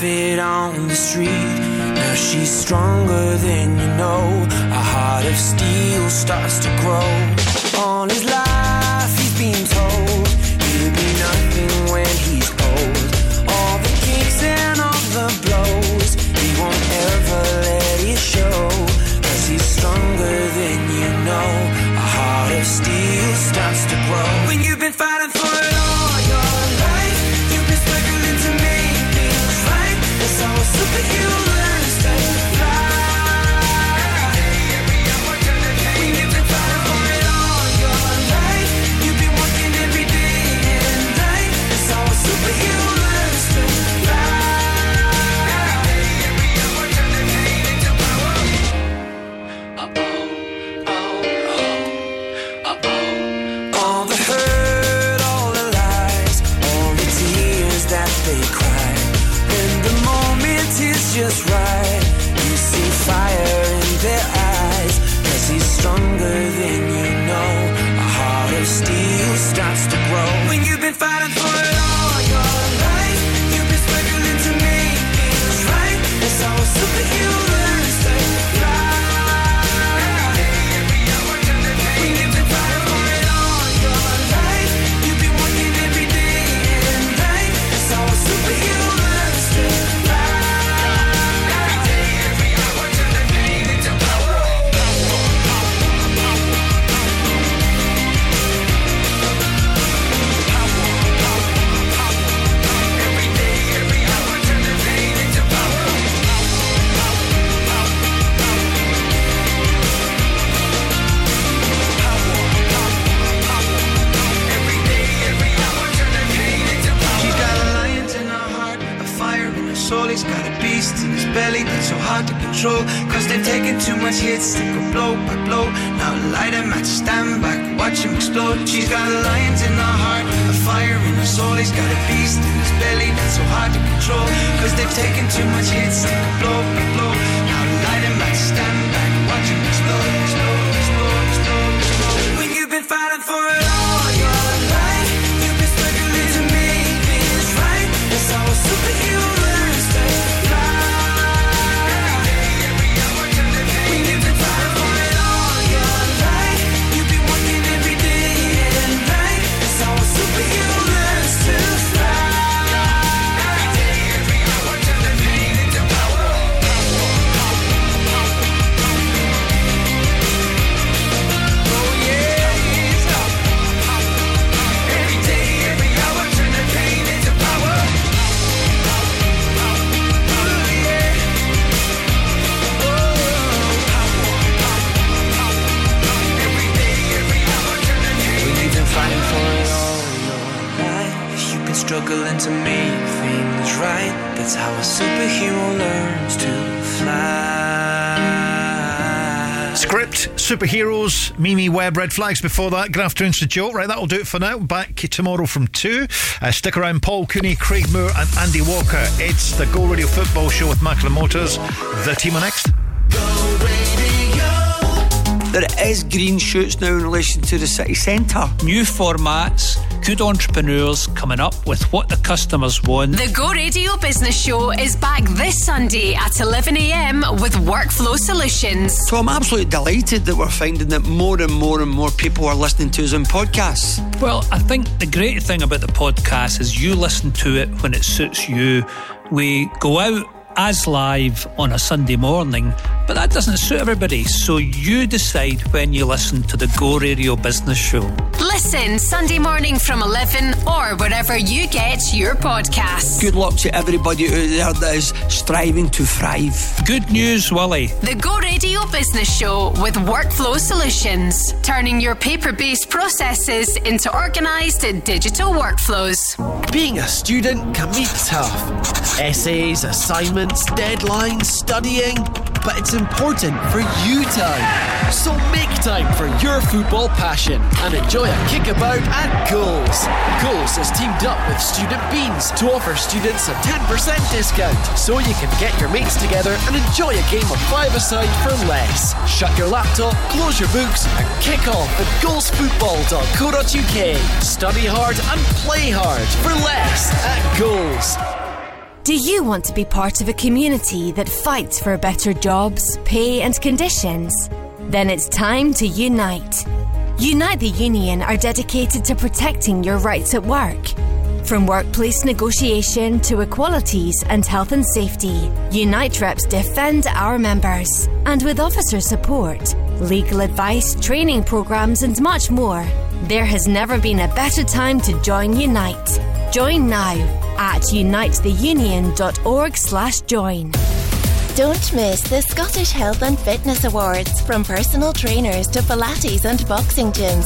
Prophet on the street. Now she's stronger than you know. A heart of steel starts to grow. on his life control. Cause they've taken too much hits, they go blow by blow. Now light a match, stand back, watch him explode. She's got a lion in her heart, a fire in her soul. He's got a beast in his belly that's so hard to control. Cause they've taken too much hits, they go blow by blow. Now light a match, stand back, watch him explode, explode, explode, explode, explode. When you've been fighting for it all struggling to make things right. That's how a superhero learns to fly. Script, superheroes, Mimi Webb, red flags before that. Good afternoon to Joe. Right, that'll do it for now. Back tomorrow from 2. Uh, stick around, Paul Cooney, Craig Moore, and Andy Walker. It's the Go Radio Football Show with Macklin Motors. The team are next. There is green shoots now in relation to the city centre. New formats, good entrepreneurs coming up with what the customers want. The Go Radio Business Show is back this Sunday at 11am with Workflow Solutions. So I'm absolutely delighted that we're finding that more and more and more people are listening to us on podcasts. Well, I think the great thing about the podcast is you listen to it when it suits you. We go out as live on a Sunday morning, but that doesn't suit everybody. So you decide when you listen to the Go Radio Business Show. Listen Sunday morning from 11 or wherever you get your podcasts. Good luck to everybody out there that is striving to thrive. Good news, Willie. The Go Radio Business Show with Workflow Solutions, turning your paper based processes into organised digital workflows. Being a student can be tough. Essays, assignments, deadlines, studying. But it's important for you time. So make time for your football passion and enjoy a kickabout at Goals. Goals has teamed up with Student Beans to offer students a 10% discount so you can get your mates together and enjoy a game of five-a-side for less. Shut your laptop, close your books and kick off at goalsfootball.co.uk. Study hard and play hard for less at Goals. Do you want to be part of a community that fights for better jobs, pay, and conditions? Then it's time to unite. Unite the Union are dedicated to protecting your rights at work. From workplace negotiation to equalities and health and safety, Unite reps defend our members. And with officer support, legal advice, training programs, and much more, there has never been a better time to join Unite. Join now at unitetheunion.org slash join. Don't miss the Scottish Health and Fitness Awards from personal trainers to Pilates and boxing gyms.